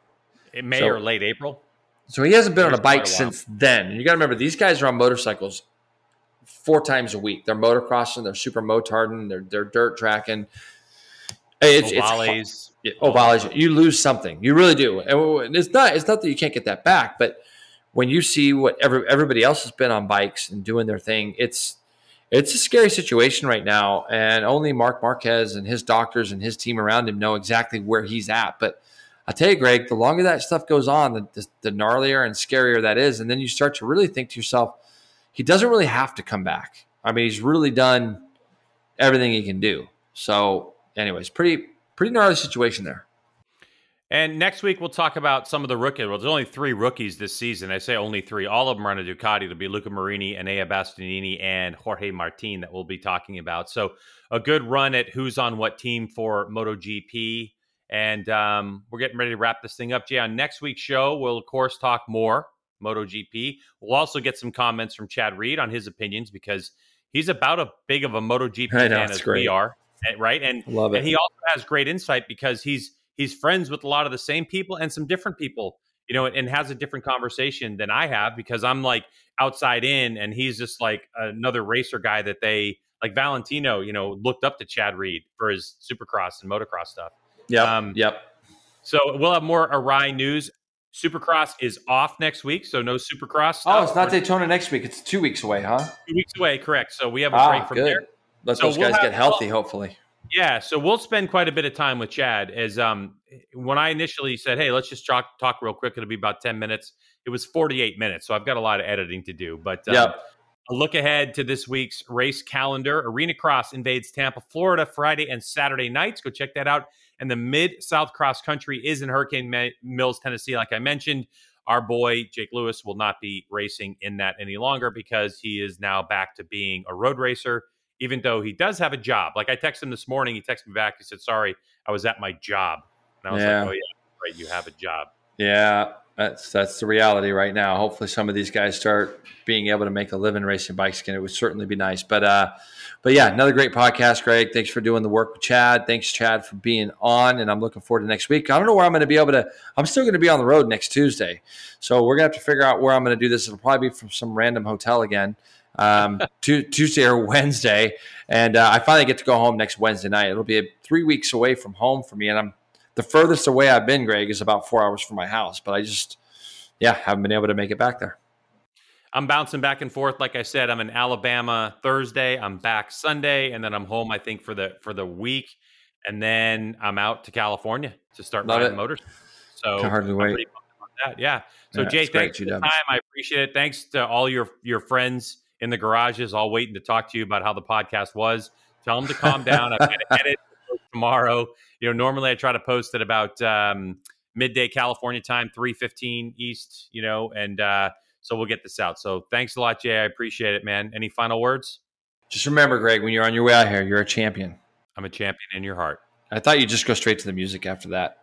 In May so, or late April. So he hasn't been on a bike a since then. And you got to remember, these guys are on motorcycles four times a week. They're motocrossing, they're super motarding, they're they're dirt tracking. It's, Ovales. it's Ovales. You lose something. You really do. And it's not. It's not that you can't get that back, but when you see what every, everybody else has been on bikes and doing their thing, it's it's a scary situation right now, and only Marc Marquez and his doctors and his team around him know exactly where he's at. But I tell you, Greg, the longer that stuff goes on, the, the, the, gnarlier and scarier that is. And then you start to really think to yourself, he doesn't really have to come back. I mean, he's really done everything he can do. So, anyways, pretty pretty gnarly situation there. And next week we'll talk about some of the rookies. Well, there's only three rookies this season. I say only three. All of them are on a Ducati. It'll be Luca Marini, Enea Bastianini, and Jorge Martin that we'll be talking about. So a good run at who's on what team for MotoGP. And um, we're getting ready to wrap this thing up. Jay, on next week's show, we'll of course talk more MotoGP. We'll also get some comments from Chad Reed on his opinions because he's about as big of a MotoGP fan as great. we are, right? And Love it. and he also has great insight because he's he's friends with a lot of the same people and some different people, you know, and has a different conversation than I have because I'm like outside in and he's just like another racer guy that they like Valentino, you know, looked up to Chad Reed for his Supercross and motocross stuff. Yeah. Um, yep. So we'll have more Arai news. Supercross is off next week, so no Supercross. Stuff. Oh, it's not Daytona next week. It's two weeks away, huh? Two weeks away, correct. So we have a ah, break from good. there. Let so those we'll guys get healthy, hopefully. Yeah, so we'll spend quite a bit of time with Chad. As um, when I initially said, "Hey, let's just talk talk real quick," it'll be about ten minutes. It was forty eight minutes, so I've got a lot of editing to do. But um, a look ahead to this week's race calendar: Arena Cross invades Tampa, Florida, Friday and Saturday nights. Go check that out. And the Mid South Cross Country is in Hurricane Mills, Tennessee. Like I mentioned, our boy Jake Lewis will not be racing in that any longer because he is now back to being a road racer even though he does have a job. Like I texted him this morning, he texted me back. He said, "Sorry, I was at my job," and I was yeah. like, "Oh yeah, right, you have a job." Yeah, that's that's the reality right now. Hopefully, some of these guys start being able to make a living racing bikes again. It would certainly be nice. But uh, but yeah, another great podcast, Greg. Thanks for doing the work with Chad. Thanks, Chad, for being on, and I'm looking forward to next week. I don't know where I'm going to be able to. I'm still going to be on the road next Tuesday, so we're going to have to figure out where I'm going to do this. It'll probably be from some random hotel again um, Tuesday or Wednesday, and uh, I finally get to go home next Wednesday night. It'll be three weeks away from home for me, and I'm the furthest away I've been. Greg is about four hours from my house, but I just, yeah, haven't been able to make it back there. I'm bouncing back and forth. Like I said, I'm in Alabama Thursday. I'm back Sunday, and then I'm home. I think for the for the week, and then I'm out to California to start Love riding motors. So Can hardly wait. Yeah. So yeah, Jay, thanks for the time. I appreciate it. Thanks to all your your friends in the garages, all waiting to talk to you about how the podcast was. Tell them to calm down. I'm going to edit tomorrow. You know, normally I try to post at about um, midday California time, three fifteen East. You know, and uh, so we'll get this out. So thanks a lot, Jay. I appreciate it, man. Any final words? Just remember, Greg, when you're on your way out here, you're a champion. I'm a champion in your heart. I thought you'd just go straight to the music after that.